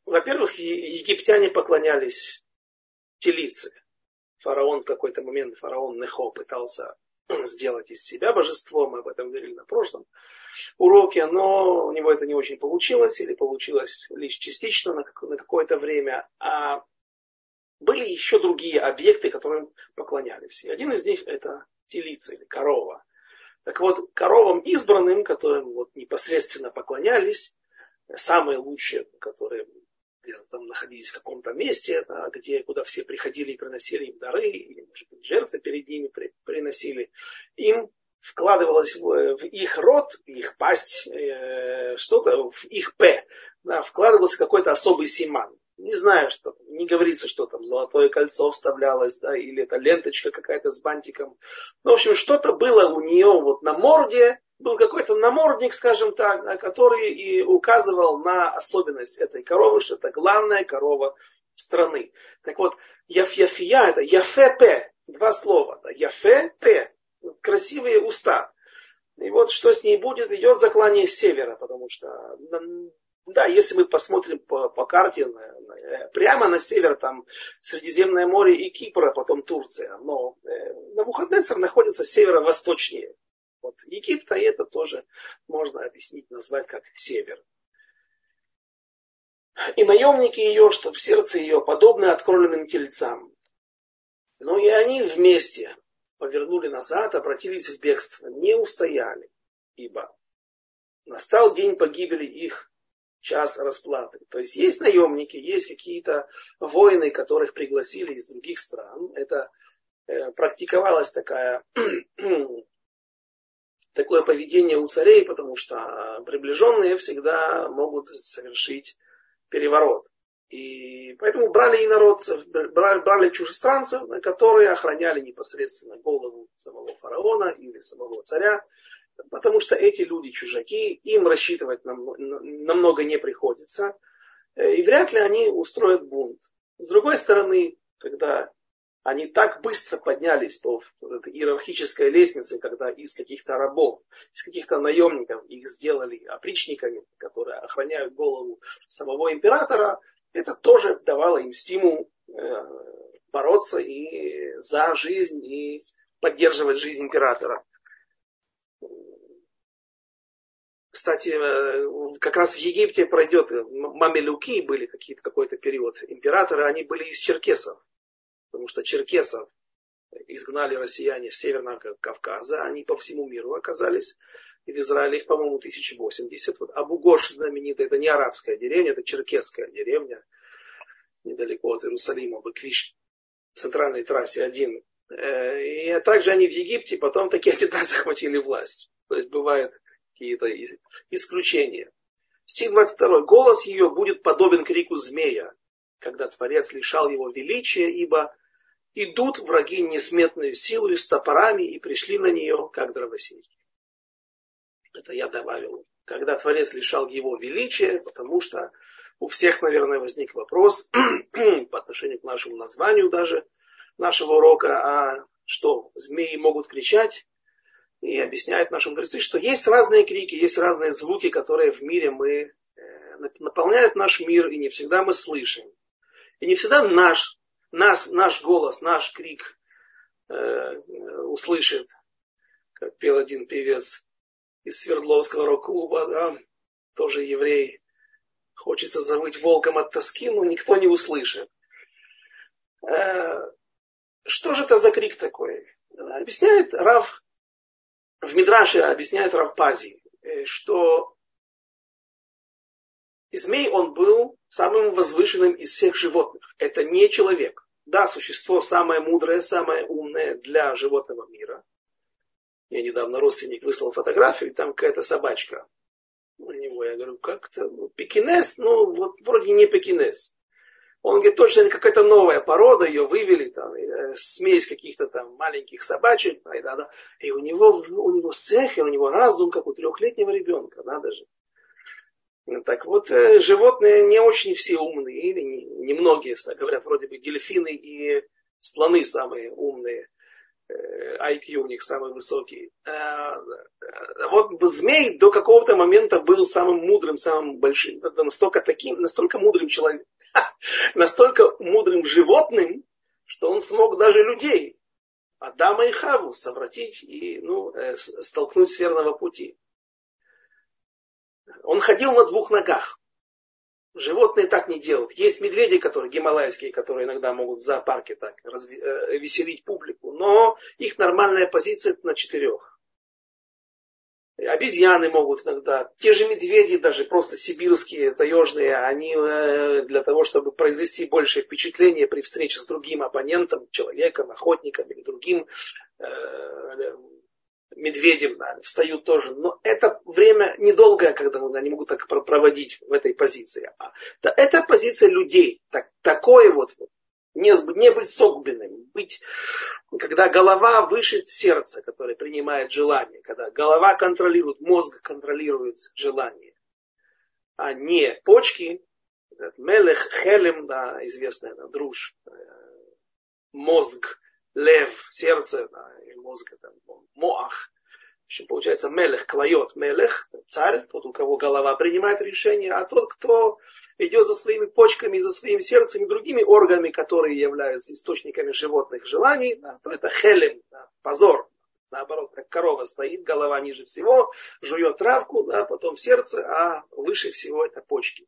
во-первых, египтяне поклонялись телице. Фараон в какой-то момент, фараон Нехо пытался сделать из себя божество, мы об этом говорили на прошлом уроке, но у него это не очень получилось, или получилось лишь частично на, на какое-то время. А были еще другие объекты, которым поклонялись. И один из них это телица или корова. Так вот, коровам избранным, которым вот непосредственно поклонялись, самые лучшие, которые там находились в каком-то месте, да, где, куда все приходили и приносили им дары, или, может быть, жертвы перед ними при, приносили, им вкладывалось в, в их рот, их пасть, э, что-то, в их п, да, вкладывался какой-то особый симан. Не знаю, что не говорится, что там золотое кольцо вставлялось, да, или это ленточка какая-то с бантиком. Ну, в общем, что-то было у нее вот на морде, был какой-то намордник, скажем так, который и указывал на особенность этой коровы, что это главная корова страны. Так вот, яфьяфия это яфе два слова. Да, яфе красивые уста. И вот что с ней будет, идет заклание севера, потому что, да, если мы посмотрим по, по карте, на, на, прямо на север, там Средиземное море и Кипр, а потом Турция, но э, Навуходнецер находится северо-восточнее вот Египта, и это тоже можно объяснить, назвать как север. И наемники ее, что в сердце ее подобны откровленным тельцам. Но и они вместе повернули назад, обратились в бегство, не устояли, ибо настал день погибели их час расплаты. То есть есть наемники, есть какие-то воины, которых пригласили из других стран. Это э, практиковалась такая такое поведение у царей, потому что приближенные всегда могут совершить переворот. И поэтому брали инородцев, брали, брали чужестранцев, которые охраняли непосредственно голову самого фараона или самого царя, потому что эти люди чужаки, им рассчитывать намного не приходится, и вряд ли они устроят бунт. С другой стороны, когда они так быстро поднялись по иерархической лестнице, когда из каких-то рабов, из каких-то наемников их сделали опричниками, которые охраняют голову самого императора, это тоже давало им стимул э, бороться и за жизнь, и поддерживать жизнь императора. Кстати, э, как раз в Египте пройдет, мамелюки были какие-то, какой-то период, императоры, они были из черкесов потому что черкесов изгнали россияне с Северного Кавказа, они по всему миру оказались, и в Израиле их, по-моему, 1080. Вот Абу-Гош знаменитый, это не арабская деревня, это черкесская деревня, недалеко от Иерусалима, Баквиш, центральной трассе 1. Э, и также они в Египте, потом такие туда захватили власть. То есть бывают какие-то исключения. Стих 22. Голос ее будет подобен крику змея, когда Творец лишал его величия, ибо идут враги несметные силой с топорами и пришли на нее, как дровосеки. Это я добавил когда Творец лишал его величия, потому что у всех, наверное, возник вопрос по отношению к нашему названию даже нашего урока, а что змеи могут кричать, и объясняют наши мудрецы, что есть разные крики, есть разные звуки, которые в мире мы э, наполняют наш мир, и не всегда мы слышим. И не всегда наш, нас, наш голос, наш крик э, услышит, как пел один певец из Свердловского рок-клуба, да, тоже еврей. Хочется завыть волком от тоски, но никто не услышит. Э, что же это за крик такой? Объясняет Рав в Мидраше объясняет Равпази, э, что змей он был самым возвышенным из всех животных. Это не человек. Да, существо самое мудрое, самое умное для животного мира. Я недавно родственник выслал фотографию, и там какая-то собачка. У него, я говорю, как-то ну, пекинес, ну вот вроде не пекинес. Он говорит, точно это какая-то новая порода, ее вывели, там, э, смесь каких-то там маленьких собачек, и, и у него, у него сехер, у него разум, как у трехлетнего ребенка, надо же. Ну, так вот, э, животные не очень все умные, или немногие, не говорят, вроде бы дельфины и слоны самые умные. IQ у них самый высокий. Э, вот змей до какого-то момента был самым мудрым, самым большим, настолько таким, настолько мудрым человеком, настолько мудрым животным, что он смог даже людей, Адама и Хаву, совратить и ну, э, столкнуть с верного пути. Он ходил на двух ногах. Животные так не делают. Есть медведи, которые гималайские, которые иногда могут в зоопарке так разви, э, веселить публику, но их нормальная позиция на четырех. Обезьяны могут иногда, те же медведи, даже просто сибирские, таежные, они э, для того, чтобы произвести большее впечатление при встрече с другим оппонентом, человеком, охотником или другим э, медведем да, встают тоже. Но это время недолгое, когда они могут так проводить в этой позиции. А это позиция людей. Так, такое вот, не, не быть согбенным, быть, когда голова выше сердца, которое принимает желание, когда голова контролирует, мозг контролирует желание, а не почки, Мелех, Хелем, да, известная да, друж, э, мозг, лев, сердце, да, и мозг, это моах. В общем, получается, мелех, клает мелех, царь, тот, у кого голова принимает решение, а тот, кто идет за своими почками, за своим сердцем и другими органами, которые являются источниками животных желаний, да, то это хелем, да, позор. Наоборот, как корова стоит, голова ниже всего, жует травку, да, потом сердце, а выше всего это почки.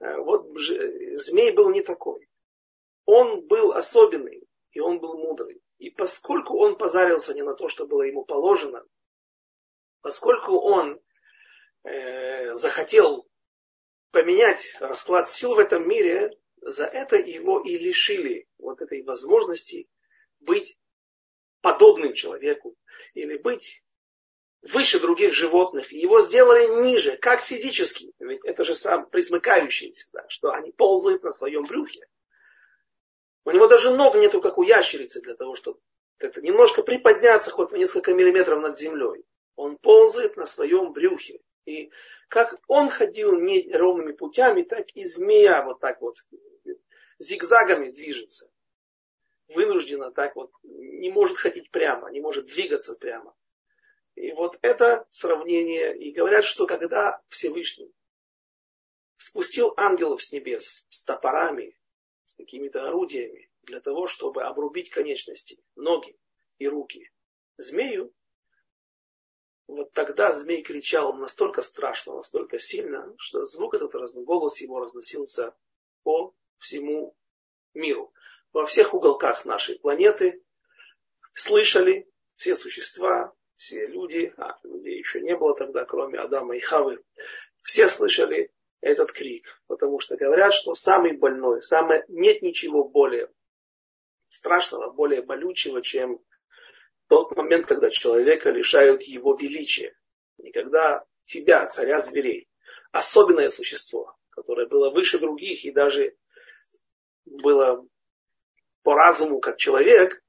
Э, вот змей был не такой. Он был особенный, и он был мудрый. И поскольку он позарился не на то, что было ему положено, поскольку он э, захотел поменять расклад сил в этом мире, за это его и лишили вот этой возможности быть подобным человеку или быть выше других животных. Его сделали ниже, как физически. Ведь это же сам присмыкающийся, да, что они ползают на своем брюхе. У него даже ног нету, как у ящерицы, для того, чтобы как немножко приподняться хоть на несколько миллиметров над землей. Он ползает на своем брюхе. И как он ходил неровными путями, так и змея вот так вот зигзагами движется. Вынуждена так вот, не может ходить прямо, не может двигаться прямо. И вот это сравнение. И говорят, что когда Всевышний спустил ангелов с небес с топорами, с какими-то орудиями, для того, чтобы обрубить конечности, ноги и руки змею, вот тогда змей кричал настолько страшно, настолько сильно, что звук этот, голос его разносился по всему миру. Во всех уголках нашей планеты слышали все существа, все люди, а людей еще не было тогда, кроме Адама и Хавы, все слышали этот крик, потому что говорят, что самый больной, самое, нет ничего более страшного, более болючего, чем тот момент, когда человека лишают его величия. И когда тебя, царя зверей, особенное существо, которое было выше других и даже было по разуму как человек,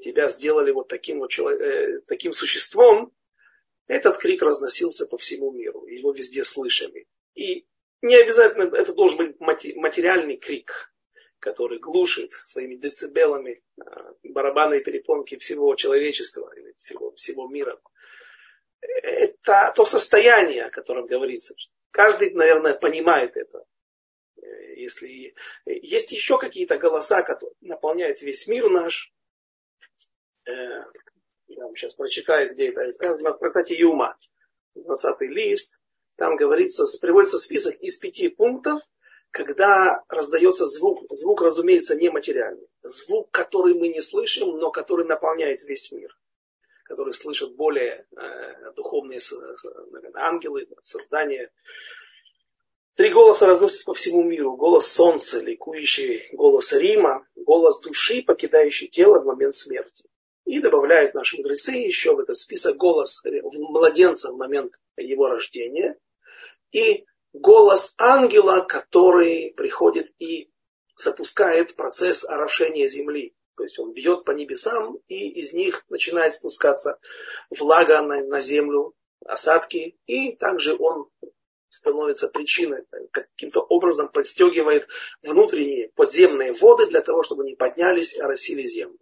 тебя сделали вот таким, вот человек, э, таким существом, Этот крик разносился по всему миру, его везде слышали. И не обязательно это должен быть материальный крик, который глушит своими децибелами а, барабанные перепонки всего человечества или всего, всего мира. Это то состояние, о котором говорится. Каждый, наверное, понимает это. Если есть еще какие-то голоса, которые наполняют весь мир наш, э, я вам сейчас прочитаю, где это сказано, в трактате Юма, 20 лист, там говорится, приводится список из пяти пунктов, когда раздается звук, звук, разумеется, нематериальный. Звук, который мы не слышим, но который наполняет весь мир. Который слышат более э, духовные наверное, ангелы, создания. Три голоса разносятся по всему миру. Голос солнца, ликующий голос Рима, голос души, покидающий тело в момент смерти. И добавляют наши мудрецы еще в этот список голос младенца в момент его рождения и голос ангела, который приходит и запускает процесс орошения земли. То есть он бьет по небесам, и из них начинает спускаться влага на, на землю, осадки, и также он становится причиной, каким-то образом подстегивает внутренние подземные воды для того, чтобы они поднялись и оросили землю.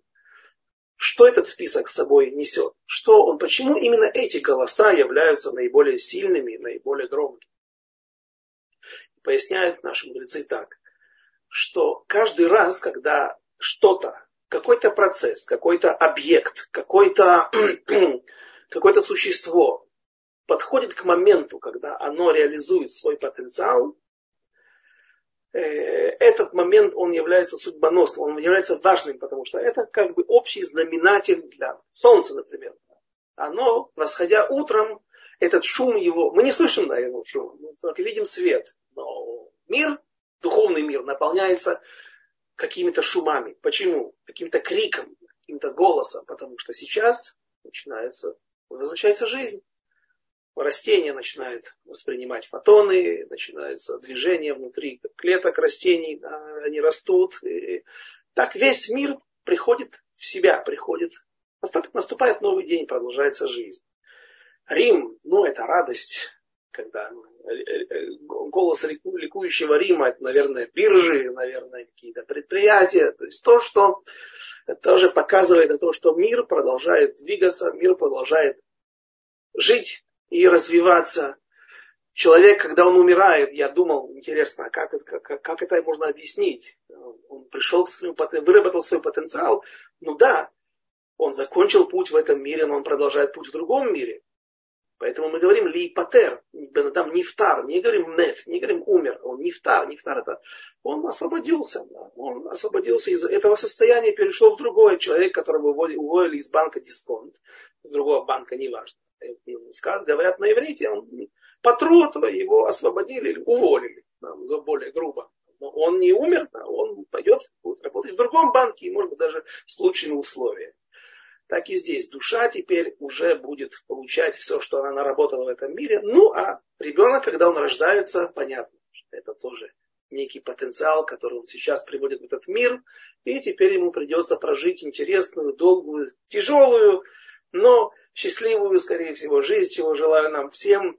Что этот список с собой несет? Что он, почему именно эти голоса являются наиболее сильными, наиболее громкими? Поясняют наши мудрецы так, что каждый раз, когда что-то, какой-то процесс, какой-то объект, какой-то какое существо подходит к моменту, когда оно реализует свой потенциал, э, этот момент, он является судьбоносным, он является важным, потому что это как бы общий знаменатель для Солнца, например. Оно, восходя утром, этот шум его, мы не слышим да, его шум, мы только видим свет, мир, духовный мир, наполняется какими-то шумами. Почему? Каким-то криком, каким-то голосом, потому что сейчас начинается, возвращается жизнь растение начинает воспринимать фотоны, начинается движение внутри клеток растений, они растут. И так весь мир приходит в себя, приходит, наступает новый день, продолжается жизнь. Рим, ну это радость, когда э, голос ликующего Рима, это, наверное, биржи, наверное, какие-то предприятия, то есть то, что тоже показывает то, что мир продолжает двигаться, мир продолжает жить, и развиваться. Человек, когда он умирает, я думал, интересно, а как, это, как, как это можно объяснить? Он пришел к своему, выработал свой потенциал. Ну да, он закончил путь в этом мире, но он продолжает путь в другом мире. Поэтому мы говорим ли патер, Бенадам нефтар, не говорим мет, не говорим умер, он нефтар, нефтар это, он освободился, он освободился из этого состояния, перешел в другое, человек, которого уволили из банка дисконт, с другого банка, неважно говорят на иврите, он потрот, его освободили или уволили, более грубо. Но он не умер, он пойдет, будет работать в другом банке, и, может быть, даже с лучшими условиями. Так и здесь. Душа теперь уже будет получать все, что она наработала в этом мире. Ну, а ребенок, когда он рождается, понятно, что это тоже некий потенциал, который он сейчас приводит в этот мир. И теперь ему придется прожить интересную, долгую, тяжелую, но счастливую, скорее всего, жизнь, чего желаю нам всем,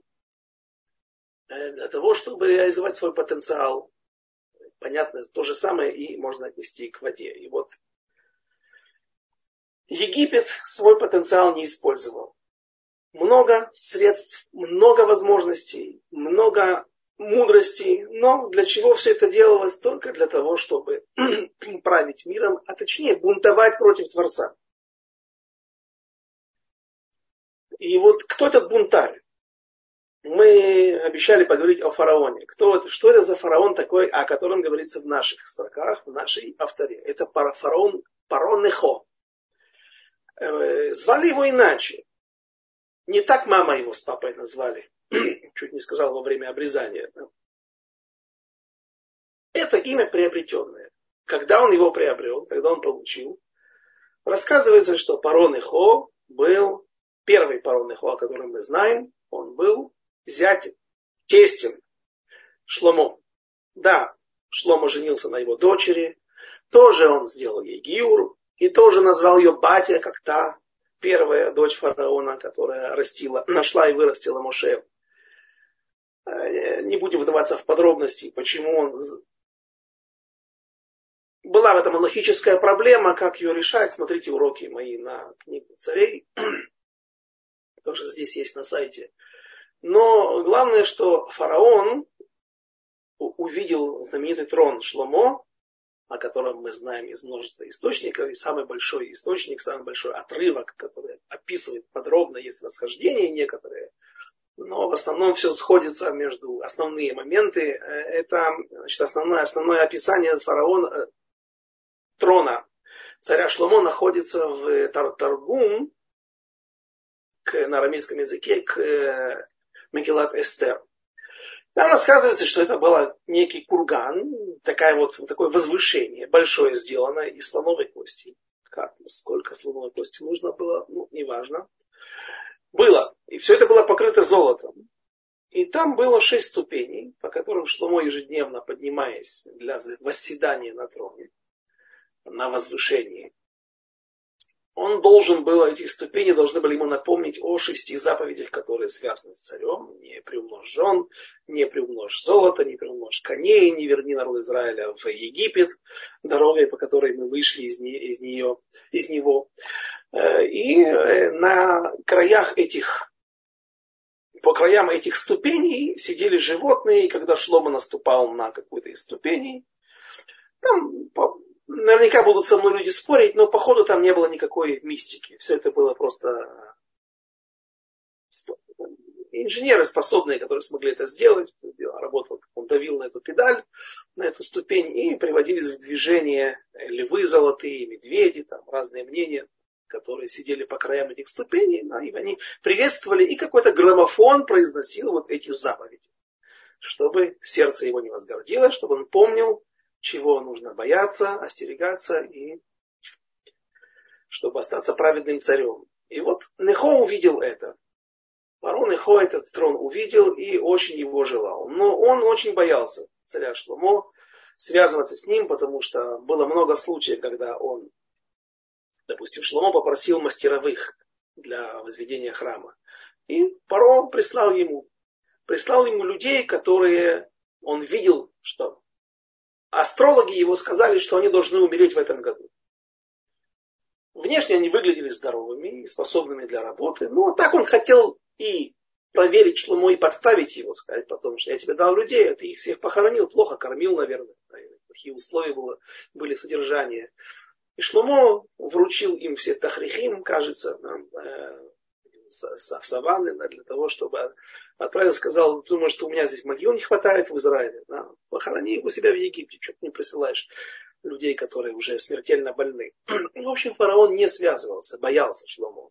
э, для того, чтобы реализовать свой потенциал. Понятно, то же самое и можно отнести к воде. И вот Египет свой потенциал не использовал. Много средств, много возможностей, много мудрости, но для чего все это делалось? Только для того, чтобы править миром, а точнее бунтовать против Творца. И вот кто этот бунтарь? Мы обещали поговорить о фараоне. Кто это, что это за фараон такой, о котором говорится в наших строках, в нашей авторе? Это фараон Паронехо. Э, звали его иначе. Не так мама его с папой назвали. Чуть не сказал во время обрезания. Это имя приобретенное. Когда он его приобрел, когда он получил, рассказывается, что Паронехо был первый парон Нехо, о котором мы знаем, он был зятем, тестем Шломо. Да, Шломо женился на его дочери, тоже он сделал ей гиур, и тоже назвал ее батя, как та, первая дочь фараона, которая растила, нашла и вырастила Моше. Э, не будем вдаваться в подробности, почему он... Была в этом логическая проблема, как ее решать. Смотрите уроки мои на книгу царей. Тоже здесь есть на сайте. Но главное, что фараон увидел знаменитый трон Шломо, о котором мы знаем из множества источников, и самый большой источник, самый большой отрывок, который описывает подробно, есть расхождения некоторые, но в основном все сходится между основные моменты. Это значит, основное, основное описание фараона, э, трона царя Шломо находится в Тар Таргум, к, на арамейском языке, к э, Мегилат Эстер. Там рассказывается, что это был некий курган, такая вот, такое возвышение, большое сделано из слоновой кости. Как, сколько слоновой кости нужно было, ну, неважно. Было. И все это было покрыто золотом. И там было шесть ступеней, по которым Шломо ежедневно поднимаясь для восседания на троне, на возвышении, он должен был, эти ступени должны были ему напомнить о шести заповедях, которые связаны с царем. Не приумножь жен, не приумножь золото, не приумножь коней, не верни народ Израиля в Египет, дорогой, по которой мы вышли из, не, из, нее, из него. Э, и э, на краях этих по краям этих ступеней сидели животные, и когда Шлома наступал на какую-то из ступеней, там наверняка будут со мной люди спорить, но походу там не было никакой мистики. Все это было просто инженеры способные, которые смогли это сделать. Работал, он давил на эту педаль, на эту ступень, и приводились в движение львы золотые, медведи, там разные мнения, которые сидели по краям этих ступеней, и они приветствовали, и какой-то граммофон произносил вот эти заповеди, чтобы сердце его не возгордилось, чтобы он помнил, чего нужно бояться, остерегаться и чтобы остаться праведным царем. И вот Нехо увидел это. Фарон Нехо этот трон увидел и очень его желал. Но он очень боялся царя Шломо связываться с ним, потому что было много случаев, когда он, допустим, Шломо попросил мастеровых для возведения храма. И Паро прислал ему, прислал ему людей, которые он видел, что астрологи его сказали, что они должны умереть в этом году. Внешне они выглядели здоровыми и способными для работы. Но так он хотел и проверить Шломо и подставить его, сказать потом, что я тебе дал людей, а ты их всех похоронил, плохо кормил, наверное. Какие условия было, были содержания. И Шломо вручил им все тахрихим, кажется, саванны для того, чтобы отправил, сказал, думаю, что у меня здесь могил не хватает в Израиле. Да, похорони у себя в Египте, что ты не присылаешь людей, которые уже смертельно больны. В общем, фараон не связывался, боялся Шломо.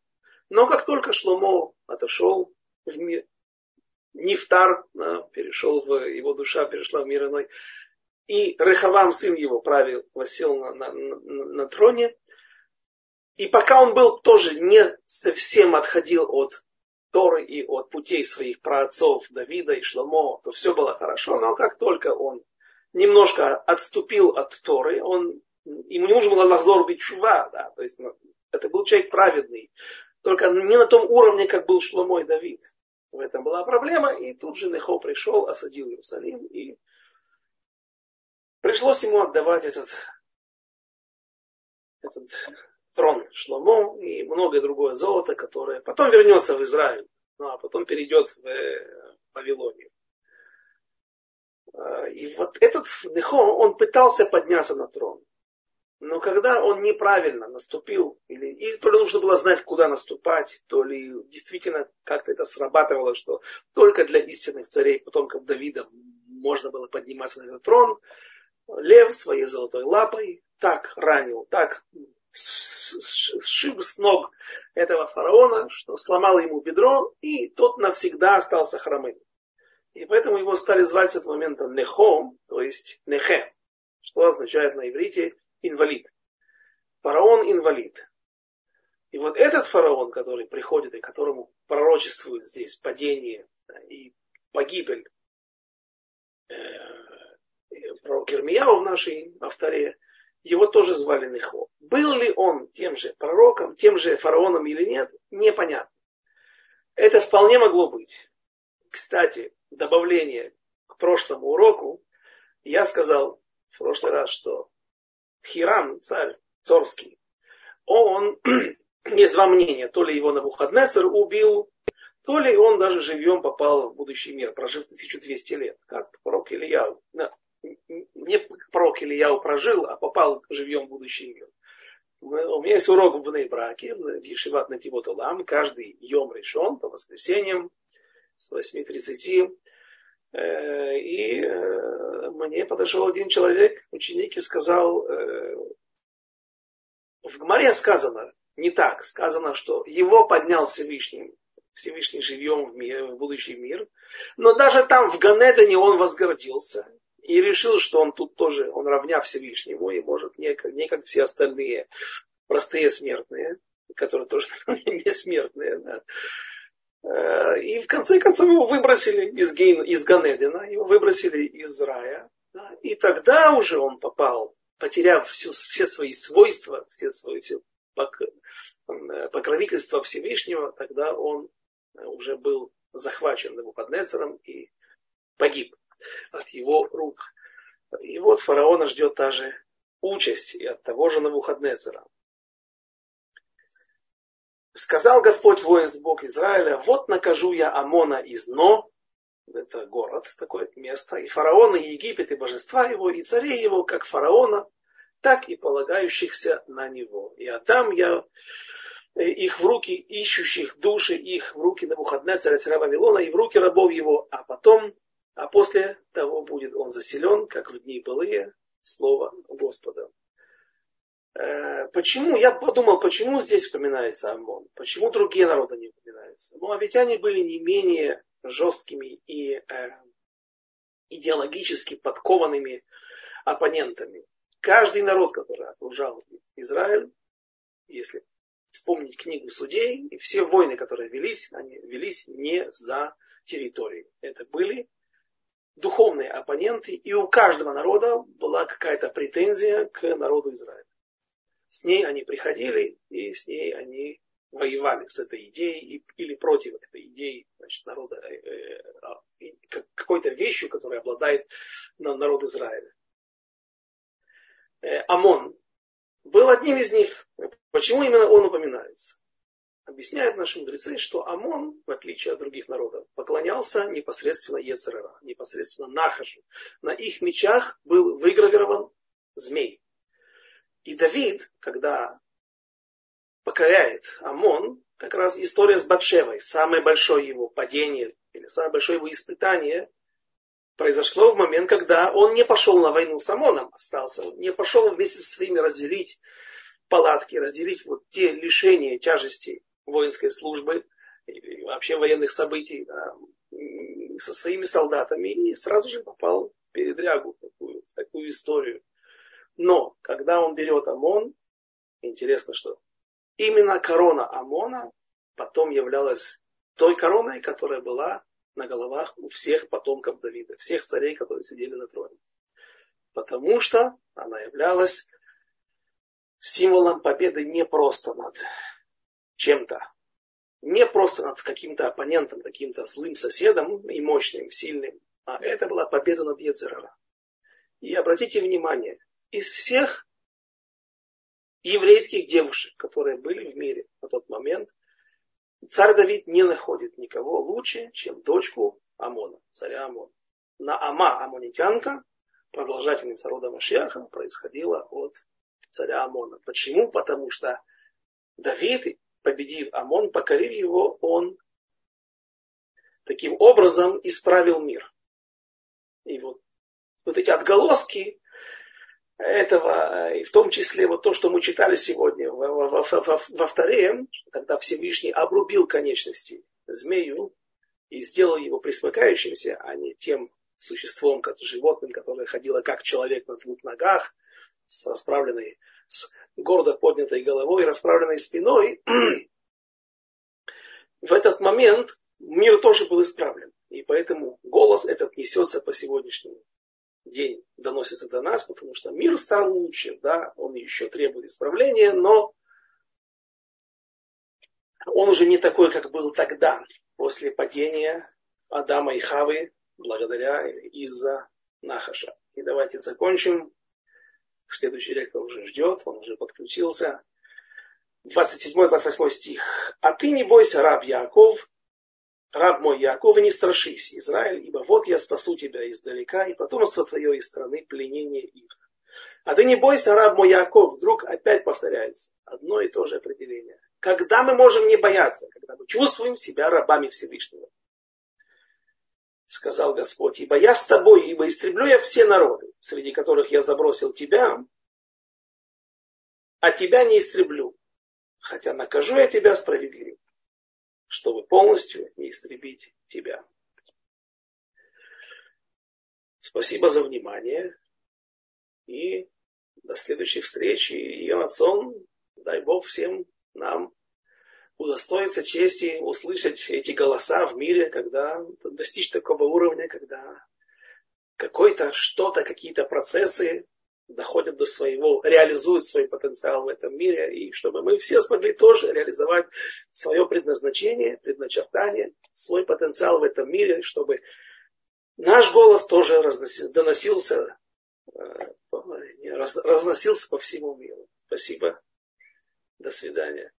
Но как только Шломо отошел в мир, Нифтар да, перешел в его душа, перешла в мир иной, и Рехавам, сын его, правил, восел на, на, на, на троне, и пока он был тоже не совсем отходил от Торы и от путей своих праотцов Давида и Шломо, то все было хорошо. Но как только он немножко отступил от Торы, он, ему не нужно было лахзор бить чува, да, то есть ну, это был человек праведный, только не на том уровне, как был Шломо и Давид. В этом была проблема, и тут же Нехо пришел, осадил Иерусалим, и пришлось ему отдавать этот, этот трон Шломо и многое другое золото, которое потом вернется в Израиль, ну, а потом перейдет в э, Вавилонию. А, и вот этот Нехо, он пытался подняться на трон. Но когда он неправильно наступил, или, или то ли нужно было знать, куда наступать, то ли действительно как-то это срабатывало, что только для истинных царей, потомков Давида, можно было подниматься на этот трон, лев своей золотой лапой так ранил, так сшиб с ног этого фараона, что сломал ему бедро, и тот навсегда остался хромым. И поэтому его стали звать с этого момента Нехо, то есть Нехе, что означает на иврите инвалид. Фараон инвалид. И вот этот фараон, который приходит и которому пророчествует здесь падение и погибель э, пророк Ирмияу в нашей авторе, его тоже звали Нехо. Был ли он тем же пророком, тем же фараоном или нет, непонятно. Это вполне могло быть. Кстати, добавление к прошлому уроку, я сказал в прошлый раз, что Хирам, царь царский, он, есть два мнения, то ли его Навуходнецер убил, то ли он даже живьем попал в будущий мир, прожив 1200 лет, как пророк Ильяу. Не пророк Ильяу прожил, а попал живьем в будущий мир. У меня есть урок в Бнейбраке, в Ешиват Нативот Улам, каждый йом решен по воскресеньям с 8.30. Э, и э, мне подошел один человек, ученик, и сказал, э, в Гмаре сказано, не так, сказано, что его поднял Всевышний, Всевышний живьем в, мир, в будущий мир, но даже там в Ганедане он возгордился и решил, что он тут тоже, он равня Всевышнему и может не, не как все остальные простые смертные, которые тоже не смертные. Да. Э, и в конце концов его выбросили из, Гейн, из Ганедина, его выбросили из рая. Да, и тогда уже он попал, потеряв всю, все свои свойства, все свои все э, покровительство Всевышнего, тогда он уже был захвачен Навуходнецером и погиб от его рук. И вот фараона ждет та же участь и от того же Навуходнецера. Сказал Господь воинств Бог Израиля, вот накажу я Амона из Но, это город, такое место, и фараона, и Египет, и божества его, и царей его, как фараона, так и полагающихся на него. И отдам я их в руки ищущих души, их в руки Навуходнецера, царя Вавилона, и в руки рабов его, а потом а после того будет он заселен, как в дни былые, слово Господа. Э, почему? Я подумал, почему здесь вспоминается Амон? Почему другие народы не упоминаются? Ну, а ведь они были не менее жесткими и э, идеологически подкованными оппонентами. Каждый народ, который окружал Израиль, если вспомнить книгу судей, и все войны, которые велись, они велись не за территорией. Это были духовные оппоненты, и у каждого народа была какая-то претензия к народу Израиля. С ней они приходили, и с ней они воевали с этой идеей или против этой идеи значит, народа, э, э, какой-то вещью, которая обладает народ Израиля. Э, Амон был одним из них. Почему именно он упоминается? Объясняют наши мудрецы, что Амон, в отличие от других народов, поклонялся непосредственно Ецерера, непосредственно Нахашу. На их мечах был выгравирован змей. И Давид, когда покоряет Амон, как раз история с Батшевой, самое большое его падение или самое большое его испытание произошло в момент, когда он не пошел на войну с Амоном, остался, не пошел вместе со своими разделить палатки, разделить вот те лишения тяжести воинской службы, и вообще военных событий да, со своими солдатами и сразу же попал в передрягу, такую, такую историю. Но когда он берет ОМОН, интересно, что именно корона ОМОНа потом являлась той короной, которая была на головах у всех потомков Давида, всех царей, которые сидели на троне. Потому что она являлась символом победы не просто над чем-то. Не просто над каким-то оппонентом, каким-то злым соседом и мощным, сильным. А это была победа над Ецерара. И обратите внимание, из всех еврейских девушек, которые были в мире на тот момент, царь Давид не находит никого лучше, чем дочку Амона, царя Амона. На Ама, амонитянка, продолжательница рода Машьяха, происходила от царя Амона. Почему? Потому что Давид победив Амон, покорив его, он таким образом исправил мир. И вот, вот эти отголоски этого, и в том числе вот то, что мы читали сегодня во, во, во, во, вторе, когда Всевышний обрубил конечности змею и сделал его присмыкающимся, а не тем существом, как животным, которое ходило как человек на двух ногах, с расправленной с гордо поднятой головой, расправленной спиной, в этот момент мир тоже был исправлен. И поэтому голос этот несется по сегодняшнему день доносится до нас, потому что мир стал лучше, да, он еще требует исправления, но он уже не такой, как был тогда, после падения Адама и Хавы, благодаря из-за Нахаша. И давайте закончим. Следующий ректор уже ждет, он уже подключился. 27-28 стих. «А ты не бойся, раб Яков, раб мой Яков, и не страшись, Израиль, ибо вот я спасу тебя издалека, и потомство твое из страны пленения их. А ты не бойся, раб мой Яков, вдруг опять повторяется одно и то же определение. Когда мы можем не бояться? Когда мы чувствуем себя рабами Всевышнего. Сказал Господь, ибо я с тобой, ибо истреблю я все народы, среди которых я забросил тебя, а тебя не истреблю, хотя накажу я тебя справедливо, чтобы полностью не истребить тебя. Спасибо за внимание и до следующих встреч. И Йонатсон, дай Бог всем нам удостоиться чести услышать эти голоса в мире, когда достичь такого уровня, когда какой-то что-то, какие-то процессы доходят до своего, реализуют свой потенциал в этом мире, и чтобы мы все смогли тоже реализовать свое предназначение, предначертание, свой потенциал в этом мире, чтобы наш голос тоже разносил, доносился, э, разносился по всему миру. Спасибо. До свидания.